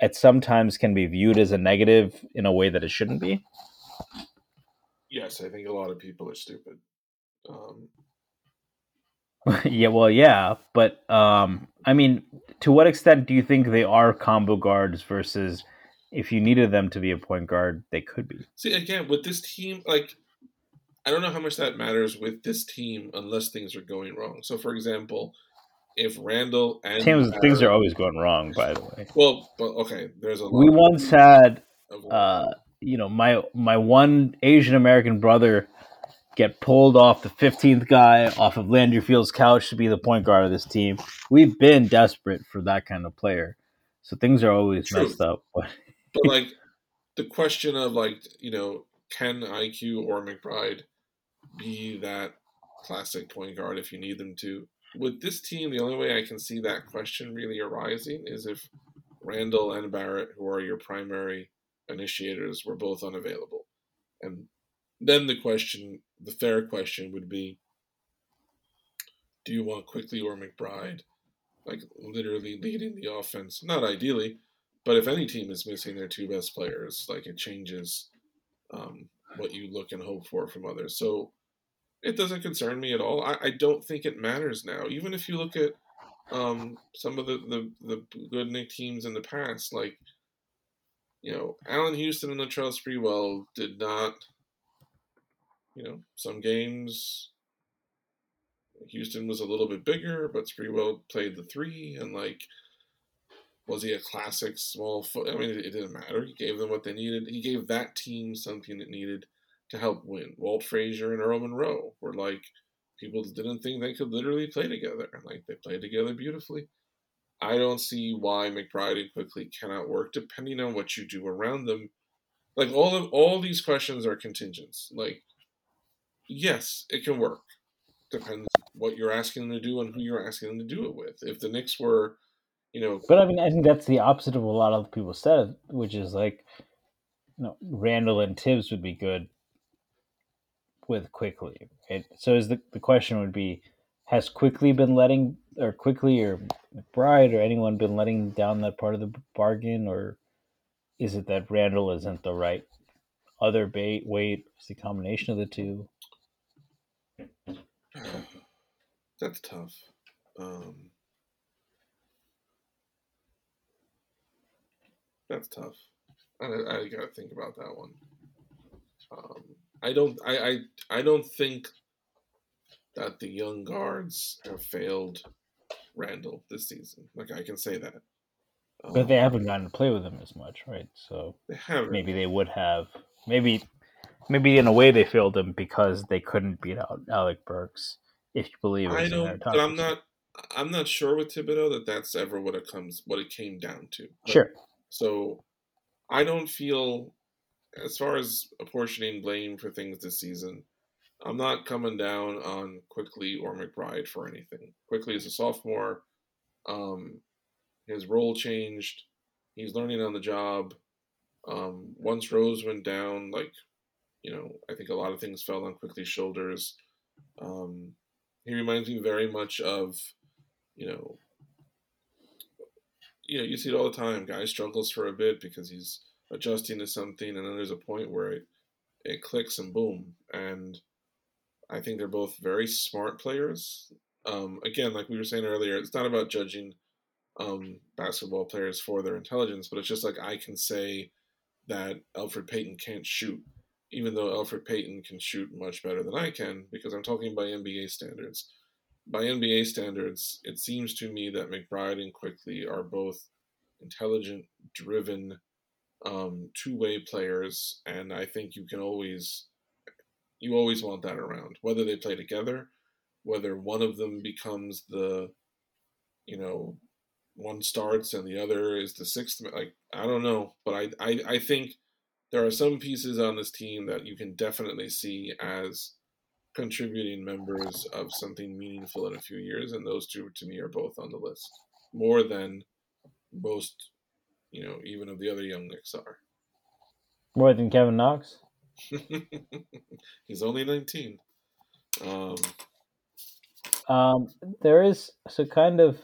at sometimes can be viewed as a negative in a way that it shouldn't be? Yes, I think a lot of people are stupid. Um, yeah, well, yeah, but um, I mean, to what extent do you think they are combo guards versus if you needed them to be a point guard, they could be? see, again, with this team, like, I don't know how much that matters with this team unless things are going wrong. So, for example, if Randle and Teams, things are always going wrong. By the way, well, but okay, there's a lot we once had uh, you know, my my one Asian American brother get pulled off the 15th guy off of Landry Field's couch to be the point guard of this team. We've been desperate for that kind of player. So things are always True. messed up. But but like the question of like you know can IQ or McBride be that classic point guard if you need them to? With this team, the only way I can see that question really arising is if Randle and Barrett, who are your primary initiators, were both unavailable, and then the question, the fair question, would be: Do you want Quickley or McBride, like literally leading the offense? Not ideally, but if any team is missing their two best players, like it changes um, what you look and hope for from others. So it doesn't concern me at all. I, I don't think it matters now. Even if you look at um, some of the, the, the good Knick teams in the past, like, you know, Allan Houston and Latrell Sprewell did not, you know, some games Houston was a little bit bigger, but Sprewell played the three, and like, was he a classic small foot? I mean, it, it didn't matter. He gave them what they needed. He gave that team something it needed to help win. Walt Frazier and Earl Monroe were like people didn't think they could literally play together, and like they played together beautifully. I don't see why McBride and Quickley cannot work, depending on what you do around them. Like all of all these questions are contingents. Like, yes, it can work. Depends what you're asking them to do and who you're asking them to do it with. If the Knicks were, you know, but I mean, I think that's the opposite of what a lot of people said, which is like, you know, Randle and Thibs would be good with Quickley. Right? So is the the question would be, has Quickley been letting or Quickley or McBride or anyone been letting down that part of the bargain, or is it that Randle isn't the right other bait weight? It's the combination of the two. that's tough. Um, that's tough. I, I gotta think about that one. Um, I don't. I, I. I don't think that the young guards have failed Randle this season. Like I can say that. Um, But they haven't gotten to play with him as much, right? So they maybe they would have. Maybe, maybe in a way they failed him because they couldn't beat out Alec Burks. If you believe I it's in their don't. But I'm not. I'm not sure with Thibodeau that that's ever what it comes. What it came down to. But Sure. So I don't feel, as far as apportioning blame for things this season, I'm not coming down on Quickley or McBride for anything. Quickley is a sophomore. Um, his role changed. He's learning on the job. Um, once Rose went down, like, you know, I think a lot of things fell on Quickley's shoulders. Um, he reminds me very much of, you know, you know, you see it all the time. Guy struggles for a bit because he's adjusting to something, and then there's a point where it it clicks and boom. And I think they're both very smart players. Um, again, like we were saying earlier, it's not about judging um, basketball players for their intelligence, but it's just like I can say that Elfrid Payton can't shoot, even though Elfrid Payton can shoot much better than I can, because I'm talking by NBA standards by NBA standards, it seems to me that McBride and Quickley are both intelligent, driven, um, two-way players, and I think you can always you always want that around. Whether they play together, whether one of them becomes the, you know, one starts and the other is the sixth. Like I don't know, but I I, I think there are some pieces on this team that you can definitely see as contributing members of something meaningful in a few years, and those two to me are both on the list more than most, you know, even of the other young Knicks are. More than Kevin Knox. He's only nineteen. Um, Um, there is so kind of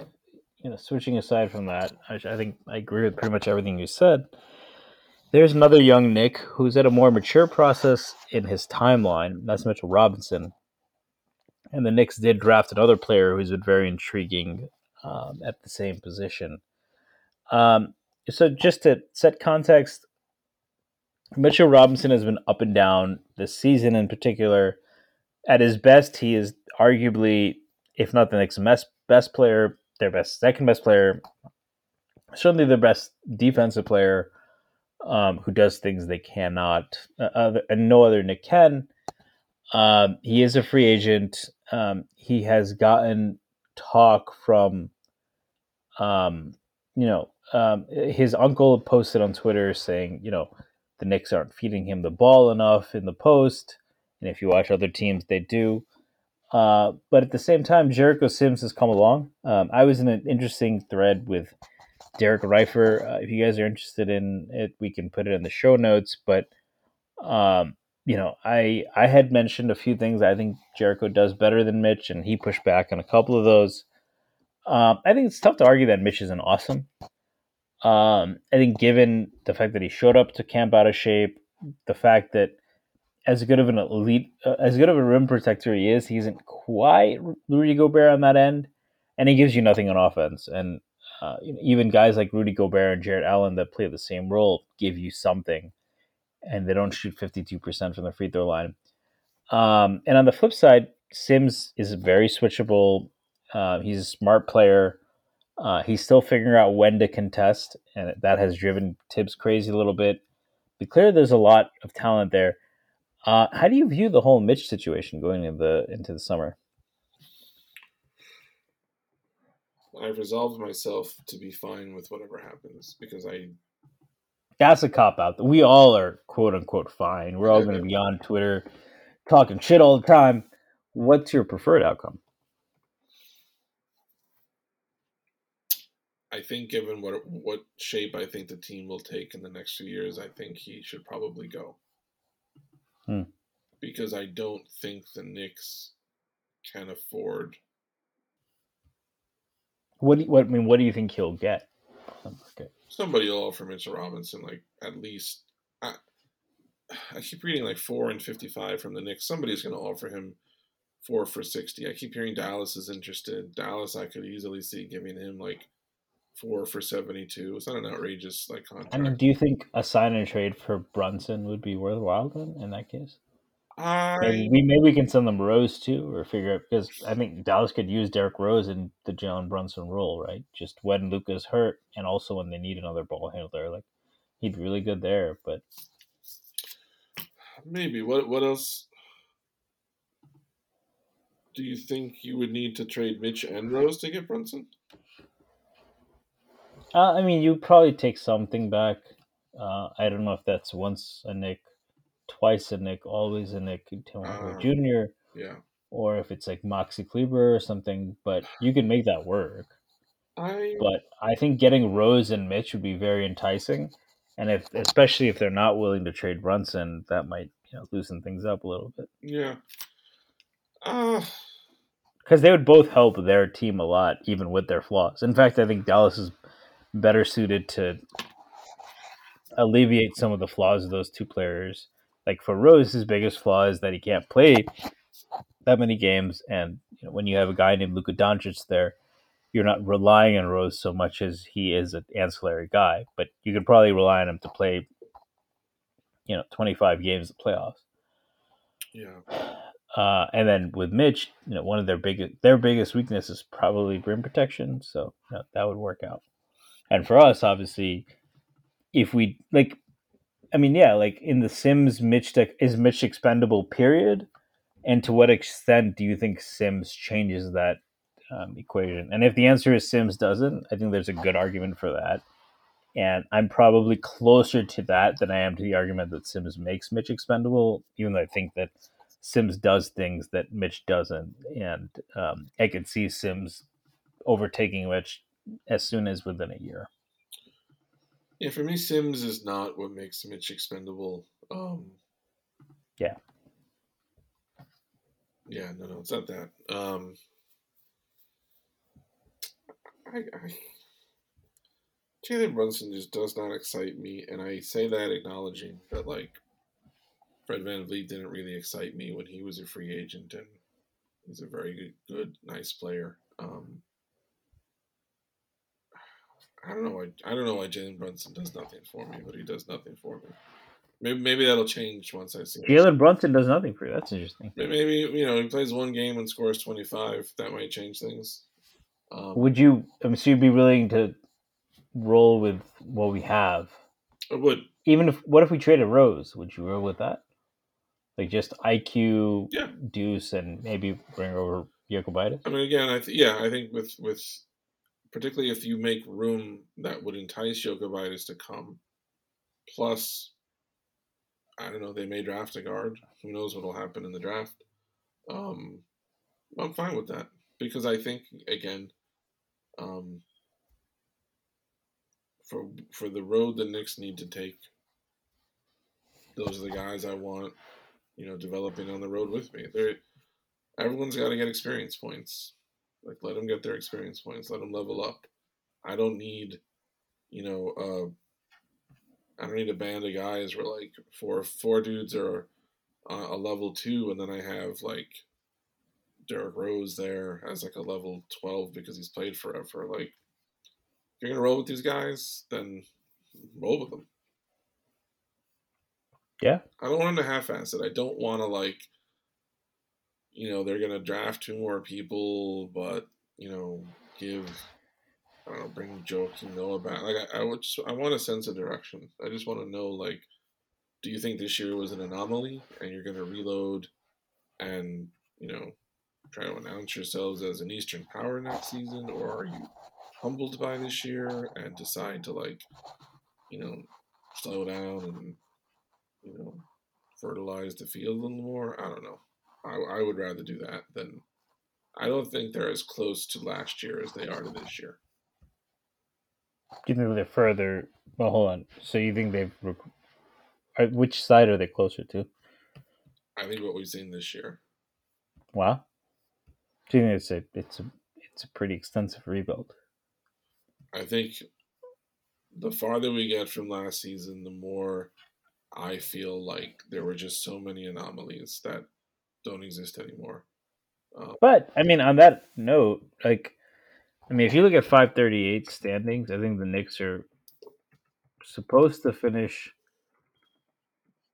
you know switching aside from that. I, I think I agree with pretty much everything you said. There's another young Knick who's at a more mature process in his timeline. That's Mitchell Robinson, and the Knicks did draft another player who's been very intriguing um, at the same position. Um, so just to set context, Mitchell Robinson has been up and down this season in particular. At his best, he is arguably, if not the Knicks' best best player, their best second best player, certainly their best defensive player, um, who does things they cannot, uh, other, and no other Knick can. Um, he is a free agent. Um, he has gotten talk from, um, you know, um, his uncle posted on Twitter saying, you know, the Knicks aren't feeding him the ball enough in the post, and if you watch other teams, they do. Uh, but at the same time, Jericho Sims has come along. Um, I was in an interesting thread with Derek Reifer. Uh, if you guys are interested in it, we can put it in the show notes. But um, you know, I I had mentioned a few things I think Jericho does better than Mitch, and he pushed back on a couple of those. Um, I think it's tough to argue that Mitch isn't awesome. Um, I think given the fact that he showed up to camp out of shape, the fact that as good of an elite, uh, as good of a rim protector he is, he isn't quite Rudy Gobert on that end, and he gives you nothing on offense. And uh, even guys like Rudy Gobert and Jarrett Allen that play the same role give you something, and they don't shoot fifty two percent from the free throw line. Um, and on the flip side, Sims is very switchable. Uh, he's a smart player. Uh, he's still figuring out when to contest, and that has driven Thibs crazy a little bit. But clearly, there's a lot of talent there. Uh, how do you view the whole Mitch situation going into the into the summer? I've resolved myself to be fine with whatever happens because I. That's a cop out. We all are quote unquote fine. We're all going to be on Twitter talking shit all the time. What's your preferred outcome? I think, given what what shape I think the team will take in the next few years, I think he should probably go. Hmm. Because I don't think the Knicks can afford. What do you, what I mean? What do you think he'll get? Okay. Somebody will offer Mitchell Robinson like at least. I, I keep reading like four and fifty-five from the Knicks. Somebody's going to offer him four for sixty. I keep hearing Dallas is interested. Dallas, I could easily see giving him like four for seventy-two. It's not an outrageous like contract. I mean, do you think a sign and trade for Brunson would be worthwhile then? In that case, I maybe we maybe we can send them Rose too, or figure out because I think Dallas could use Derrick Rose in the Jalen Brunson role, right? Just when Luka's hurt, and also when they need another ball handler, like he'd be really good there. But maybe what what else do you think you would need to trade Mitch and Rose to get Brunson? Uh, I mean, you probably take something back. Uh, I don't know if that's once a Knick, twice a Knick, always a Knick, Uh, Jr., Yeah, or if it's like Maxi Kleber or something. But you can make that work. I But I think getting Rose and Mitch would be very enticing, and if especially if they're not willing to trade Brunson, that might you know loosen things up a little bit yeah. Uh, because they would both help their team a lot, even with their flaws. In fact, I think Dallas is better suited to alleviate some of the flaws of those two players. Like for Rose, his biggest flaw is that he can't play that many games, and you know, when you have a guy named Luka Doncic there, you're not relying on Rose so much as he is an ancillary guy. But you could probably rely on him to play, you know, 25 games of playoffs. yeah. Uh, and then with Mitch, you know, one of their biggest their biggest weakness is probably rim protection, so you know, that would work out. And for us, obviously, if we like, I mean, yeah, like in the Sims, Mitch is Mitch expendable. Period. And to what extent do you think Sims changes that um, equation? And if the answer is Sims doesn't, I think there's a good argument for that. And I'm probably closer to that than I am to the argument that Sims makes Mitch expendable, even though I think that Sims does things that Mitch doesn't, and um, I could see Sims overtaking Mitch as soon as within a year. Yeah, for me, Sims is not what makes Mitch expendable. Um, yeah. Yeah, no, no, it's not that. Um, I, I Jalen Brunson just does not excite me, and I say that acknowledging that like Fred Van VanVleet didn't really excite me when he was a free agent, and he's a very good, good nice player. Um, I don't know why I don't know why Jalen Brunson does nothing for me, but he does nothing for me. Maybe maybe that'll change once I see. Jalen Brunson does nothing for you. That's interesting. Maybe you know he plays one game and scores twenty five. That might change things. Um, Would you? I mean, so you'd be willing to roll with what we have? I would. Even if what if we traded Rose? Would you roll with that? Like just IQ, yeah. Deuce, and maybe bring over Jokubaitis? I mean, again, I th- yeah, I think with with particularly if you make room that would entice Jokubaitis to come, plus, I don't know, they may draft a guard. Who knows what'll happen in the draft? Um, I'm fine with that because I think again, um, for for the road the Knicks need to take. Those are the guys I want, you know, developing on the road with me. They're everyone's got to get experience points. Like let them get their experience points. Let them level up. I don't need, you know, uh, I don't need a band of guys where like four four dudes are uh, a level two, and then I have like Derrick Rose there as like a level twelve because he's played forever. Like you're gonna roll with these guys, then roll with them. Yeah. I don't want them to half-ass it. I don't want to like, you know, they're gonna draft two more people, but you know, give I don't know, bring Joakim Noah back. Like I, I would just, I want a sense of direction. I just want to know like, do you think this year was an anomaly and you're gonna reload and you know try to announce yourselves as an Eastern power next season, or are you humbled by this year and decide to like, you know, slow down and you know, fertilize the field a little more. I don't know. I, I would rather do that than. I don't think they're as close to last year as they are to this year. Do you think they're further? Well, hold on. So you think they've? Uh, which side are they closer to? I think what we've seen this year. Wow. Do you think it's a it's a it's a pretty extensive rebuild? I think the farther we get from last season, the more I feel like there were just so many anomalies that don't exist anymore. Um, but I mean, on that note, like, I mean, if you look at 538 standings, I think the Knicks are supposed to finish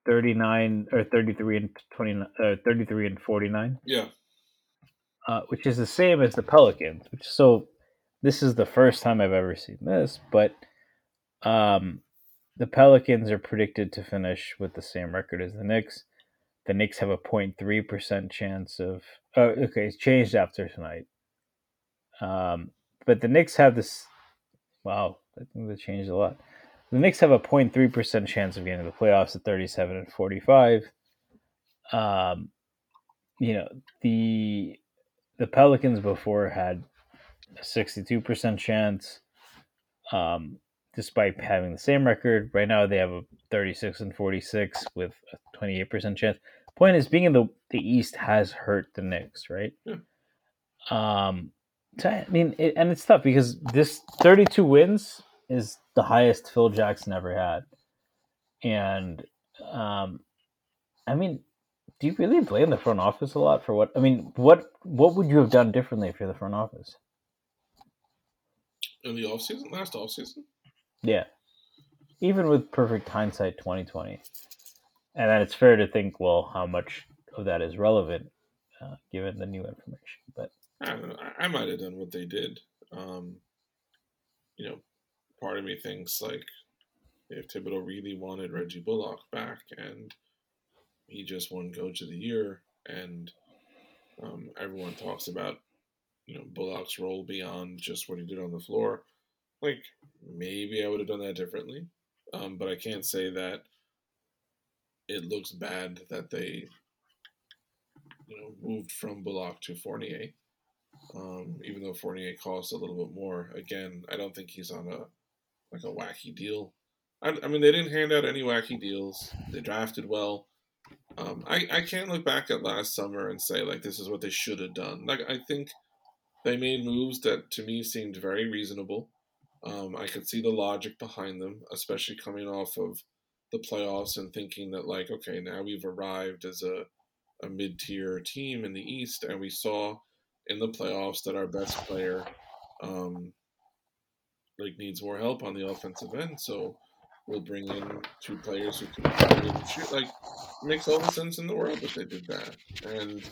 39 or 33 and 29, uh, 33 and 49. Yeah. Uh, which is the same as the Pelicans. Which so this is the first time I've ever seen this, but um, the Pelicans are predicted to finish with the same record as the Knicks. The Knicks have a 0.3% chance of. Oh, okay, it's changed after tonight. Um, but the Knicks have this. Wow, I think they changed a lot. The Knicks have a 0.3% chance of getting to the playoffs at 37 and 45. Um, you know, the the Pelicans before had a 62% chance, um, despite having the same record. Right now, they have a 36 and 46 with a 28% chance. Point is, being in the, the East has hurt the Knicks, right? Yeah. Um, so, I mean, it, and it's tough because this 32 wins is the highest Phil Jackson ever had. And, um, I mean, do you really blame the front office a lot for what? I mean, what what would you have done differently if you're the front office? in the off season, last off season. Yeah, even with perfect hindsight, twenty twenty, and then it's fair to think, well, how much of that is relevant uh, given the new information? But I I might have done what they did. Um, you know, part of me thinks like if Thibodeau really wanted Reggie Bullock back and he just won Coach of the Year, and um, everyone talks about you know Bullock's role beyond just what he did on the floor. Like maybe I would have done that differently, um, but I can't say that it looks bad that they you know, moved from Bullock to Fournier. Um, even though Fournier costs a little bit more. Again, I don't think he's on a like a wacky deal. I, I mean, they didn't hand out any wacky deals. They drafted well. Um, I I can't look back at last summer and say like this is what they should have done. Like I think they made moves that to me seemed very reasonable. Um, I could see the logic behind them, especially coming off of the playoffs and thinking that like okay now we've arrived as a a mid tier team in the East, and we saw in the playoffs that our best player um, like needs more help on the offensive end. So we'll bring in two players who can shoot. Like makes all the sense in the world that they did that. And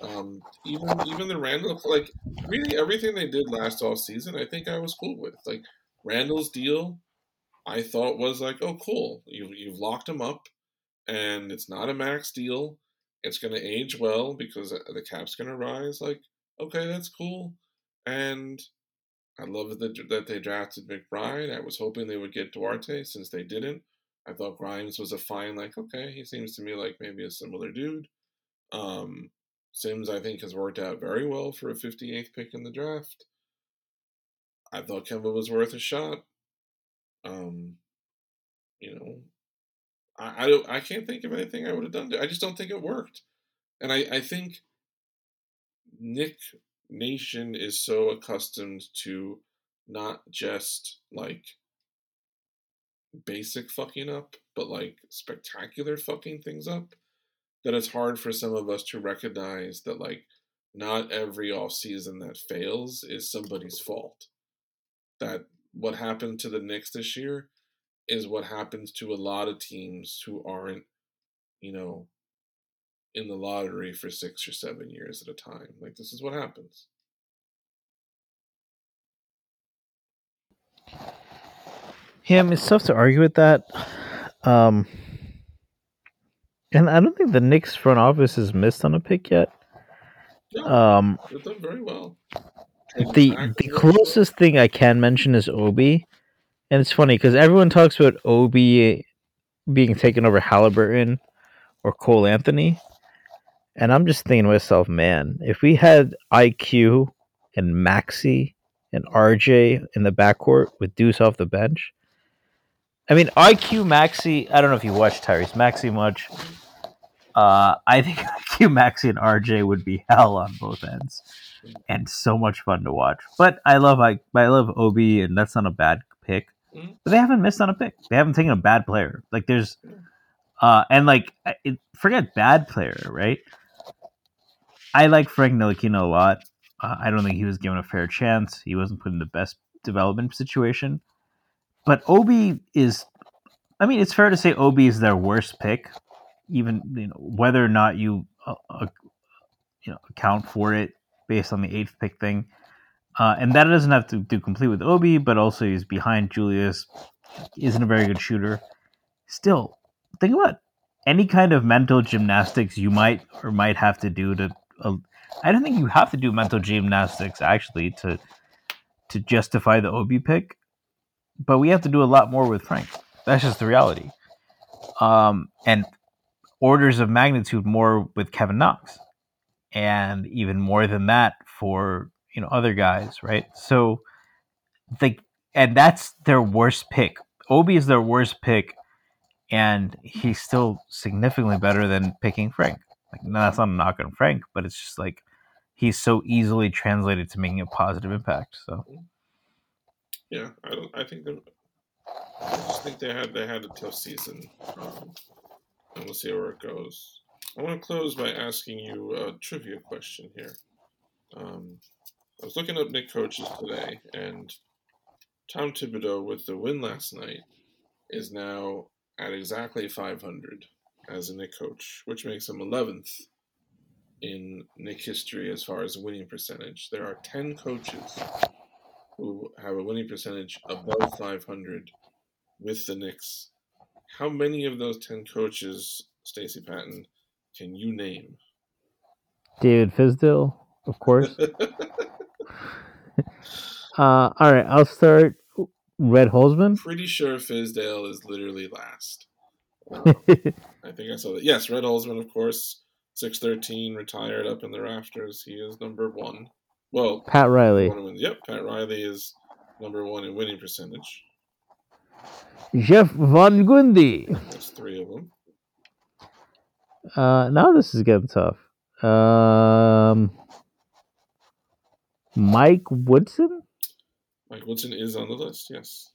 um, even even the Randle like really everything they did last off season, I think I was cool with. Like Randle's deal, I thought was like, oh cool, you you've locked him up, and it's not a max deal. It's going to age well because the cap's going to rise. Like, okay, that's cool. And I love that, that they drafted McBride. I was hoping they would get Duarte since they didn't. I thought Grimes was a fine, like, okay, he seems to me like maybe a similar dude. Um, Sims, I think, has worked out very well for a 58th pick in the draft. I thought Kemba was worth a shot. Um, you know, I, I don't I can't think of anything I would have done. I just don't think it worked, and I I think Knick Nation is so accustomed to not just like basic fucking up, but like spectacular fucking things up that it's hard for some of us to recognize that like not every off season that fails is somebody's fault. That what happened to the Knicks this year is what happens to a lot of teams who aren't, you know, in the lottery for six or seven years at a time. Like this is what happens. Yeah, I mean, it's tough to argue with that. Um, and I don't think the Knicks front office has missed on a pick yet. um, they've done very well. The the closest thing I can mention is Obi, and it's funny because everyone talks about Obi being taken over Halliburton or Cole Anthony, and I'm just thinking to myself, man, if we had IQ and Maxey and RJ in the backcourt with Deuce off the bench. I mean, IQ Maxey. I don't know if you watched Tyrese Maxey much. Uh, I think IQ Maxey and RJ would be hell on both ends, and so much fun to watch. But I love I, I love Obi, and that's not a bad pick. Mm-hmm. But they haven't missed on a pick. They haven't taken a bad player. Like there's, uh, and like it, forget bad player, right? I like Frank Ntilikina a lot. Uh, I don't think he was given a fair chance. He wasn't put in the best development situation. But Obi is, I mean, it's fair to say Obi is their worst pick, even you know, whether or not you uh, uh, you know account for it based on the eighth pick thing. Uh, and that doesn't have to do complete with Obi, but also he's behind Julius, isn't a very good shooter. Still, think about any kind of mental gymnastics you might or might have to do to uh, I don't think you have to do mental gymnastics actually to to justify the Obi pick, but we have to do a lot more with Frank. That's just the reality. Um, and orders of magnitude more with Kevin Knox, and even more than that for you know other guys, right? So, the and that's their worst pick. Obi is their worst pick, and he's still significantly better than picking Frank. Like, no, that's not a knock on Frank, but it's just like he's so easily translated to making a positive impact. So, yeah, I don't. I think that. I just think they had they had a tough season, um, and we'll see where it goes. I want to close by asking you a trivia question here. Um, I was looking up Knick coaches today, and Tom Thibodeau, with the win last night, is now at exactly 500 as a Knick coach, which makes him 11th in Knick history as far as winning percentage. There are 10 coaches who have a winning percentage above 500 with the Knicks. How many of those 10 coaches, Stacy Patton, can you name? David Fizdale, of course. uh, all right, I'll start. Red Holzman. Pretty sure Fizdale is literally last. I think I saw that. Yes, Red Holzman, of course. 613 retired up in the rafters. He is number one. Well, Pat Riley. one of them- yep, Pat Riley is number one in winning percentage. Jeff Van Gundy. There's three of them. Uh, now this is getting tough. Um, Mike Woodson. Mike Woodson is on the list, yes.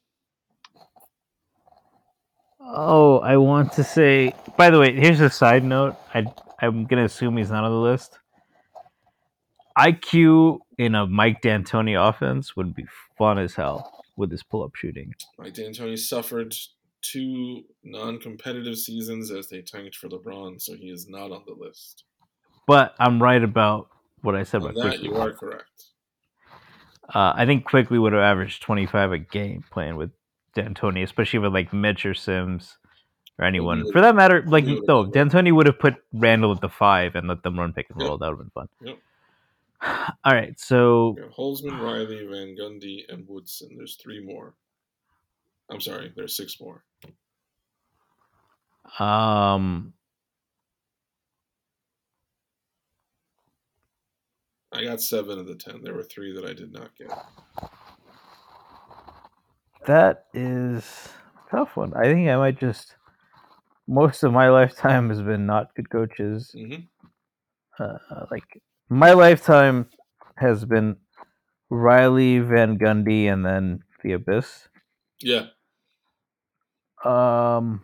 Oh, I want to say. By the way, here's a side note. I I'm gonna assume he's not on the list. IQ in a Mike D'Antoni offense would be fun as hell with his pull-up shooting. Mike D'Antoni suffered two non-competitive seasons as they tanked for LeBron, so he is not on the list. But I'm right about what I said On about that, Quickley. you are correct. Uh, I think Quickley would have averaged 25 a game playing with D'Antoni, especially with like Mitch or Sims or anyone. For that matter, like no, D'Antoni would have put Randle at the five and let them run pick and Yep. roll. That would have been fun. Yep. All right, so Holzman, Riley, Van Gundy, and Woodson. There's three more. I'm sorry, there's six more. um, I got seven of the ten. There were three that I did not get. that is a tough one. I think I might just. Most of my lifetime has been not good coaches. hmm uh, like my lifetime has been Riley, Van Gundy, and then the Abyss. Yeah, Um,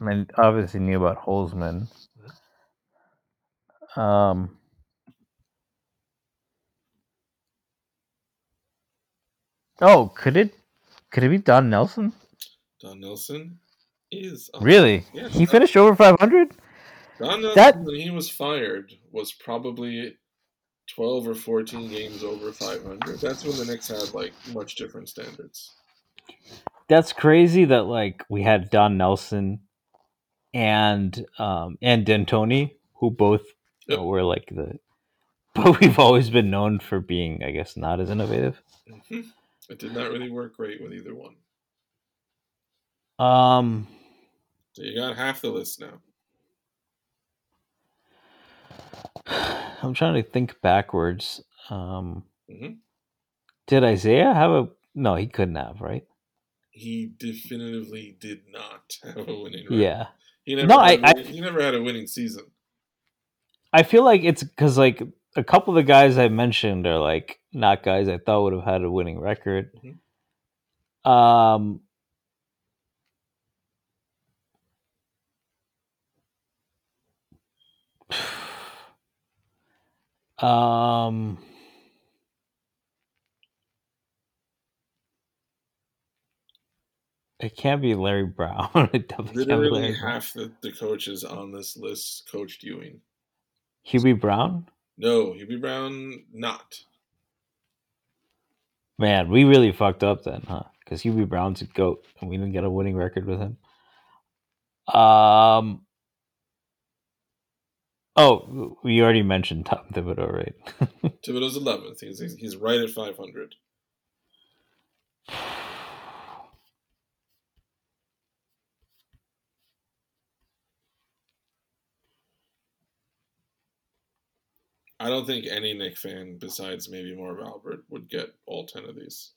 I mean, obviously knew about Holzman. Um, oh, could it? Could it be Don Nelson? Don Nelson is on- Really? Yeah, He Don- finished over five hundred. Don Nelson, That- when he was fired, was probably 12 or 14 games over 500. That's when the Knicks had like much different standards. That's crazy that like we had Don Nelson and um and D'Antoni, who both Yep. were like the but we've always been known for being, I guess, not as innovative. Mhm. It did not really work great with either one. Um So you got half the list now. I'm trying to think backwards. Um Mhm. did Isiah have a no, he couldn't have, right? He definitively did not have a winning record. Yeah. He never, No, I- a- he never had a winning season. I feel like it's because like a couple of the guys I mentioned are like not guys I thought would have had a winning record. Um, um, it can't be Larry Brown. it definitely can't be Literally Larry Brown. half the, the coaches on this list coached Ewing. Hubie Brown. No, Hubie Brown, not. Man, we really fucked up then, huh? Because Hubie Brown's a goat, and we didn't get a winning record with him. Um. Oh, we already mentioned Tom Thibodeau, right? Thibodeau's 11th. He's, he's, he's right at 500. I don't think any Knick fan besides maybe Marv Albert would get all 10 of these.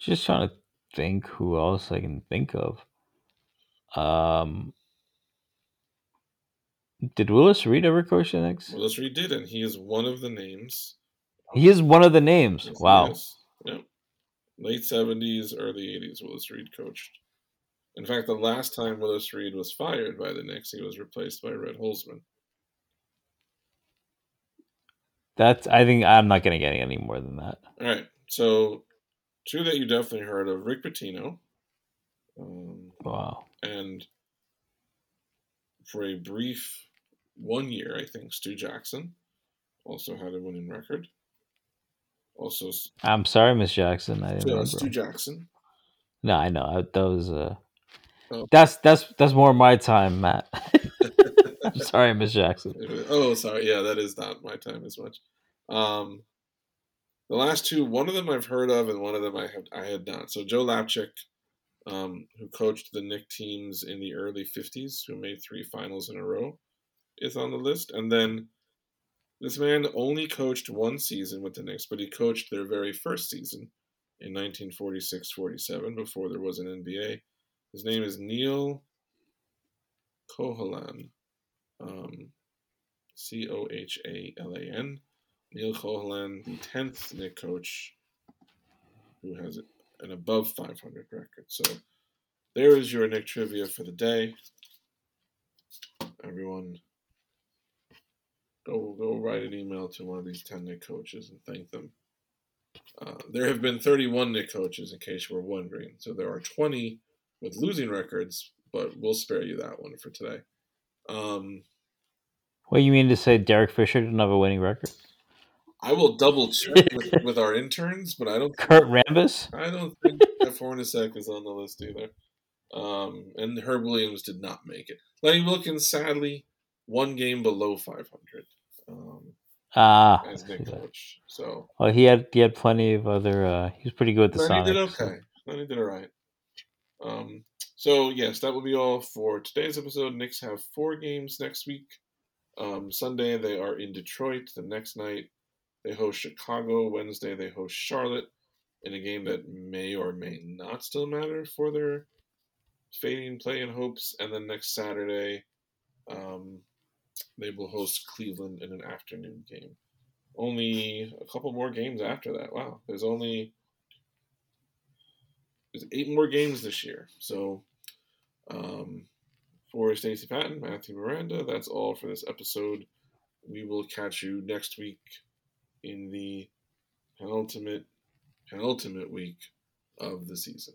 Just trying to think who else I can think of. Um. Did Willis Reed ever coach the Knicks? Willis Reed did, and he is one of the names. He is one of the names. Yes, Wow. Yep. Late 70s, early 80s, Willis Reed coached. In fact, the last time Willis Reed was fired by the Knicks, he was replaced by Red Holzman. That's. I think I'm not gonna get any more than that. All right. So, two that you definitely heard of Rick Pitino. Um, Wow. and for a brief one year, I think, Stu Jackson also had a winning record. Also, I'm sorry, Miss Jackson. I didn't uh, remember. Stu Jackson. No, I know. That was uh Oh. That's that's that's more my time, Matt. I'm sorry, Miss Jackson. Oh, sorry. Yeah, that is not my time as much. Um, the last two, one of them I've heard of, and one of them I have I had not. So Joe Lapchick, um, who coached the Knick teams in the early 50s, who made three finals in a row, is on the list. And then this man only coached one season with the Knicks, but he coached their very first season in 1946 47 before there was an NBA. His name is Neil Cohalan. Um, C O H A L A N. Neil Cohalan, the 10th Knick coach who has an above 500 record. So there is your Knick trivia for the day. Everyone, go go write an email to one of these 10 Knick coaches and thank them. Uh, there have been 31 Knick coaches, in case you were wondering. So there are 20 with losing records, but we'll spare you that one for today. Um, what you mean to say Derek Fisher didn't have a winning record? I will double check with, with our interns, but I don't. Kurt Rambis. I don't think Jeff Hornacek is on the list either. Um, and Herb Williams did not make it. Lenny Wilkens, sadly, one game below 500 um, ah, as Knick coach. So, well, he had he had plenty of other. Uh, he was pretty good with the Lenny Sonics. did okay. Lenny did all right. Um, so yes, that will be all for today's episode. Knicks have four games next week. Um, Sunday they are in Detroit. The next night they host Chicago. Wednesday they host Charlotte in a game that may or may not still matter for their fading play and hopes. And then next Saturday, um, they will host Cleveland in an afternoon game. Only a couple more games after that. Wow, there's only there's eight more games this year. So, um, for Stacey Patton, Matthew Miranda, that's all for this episode. We will catch you next week in the penultimate penultimate week of the season.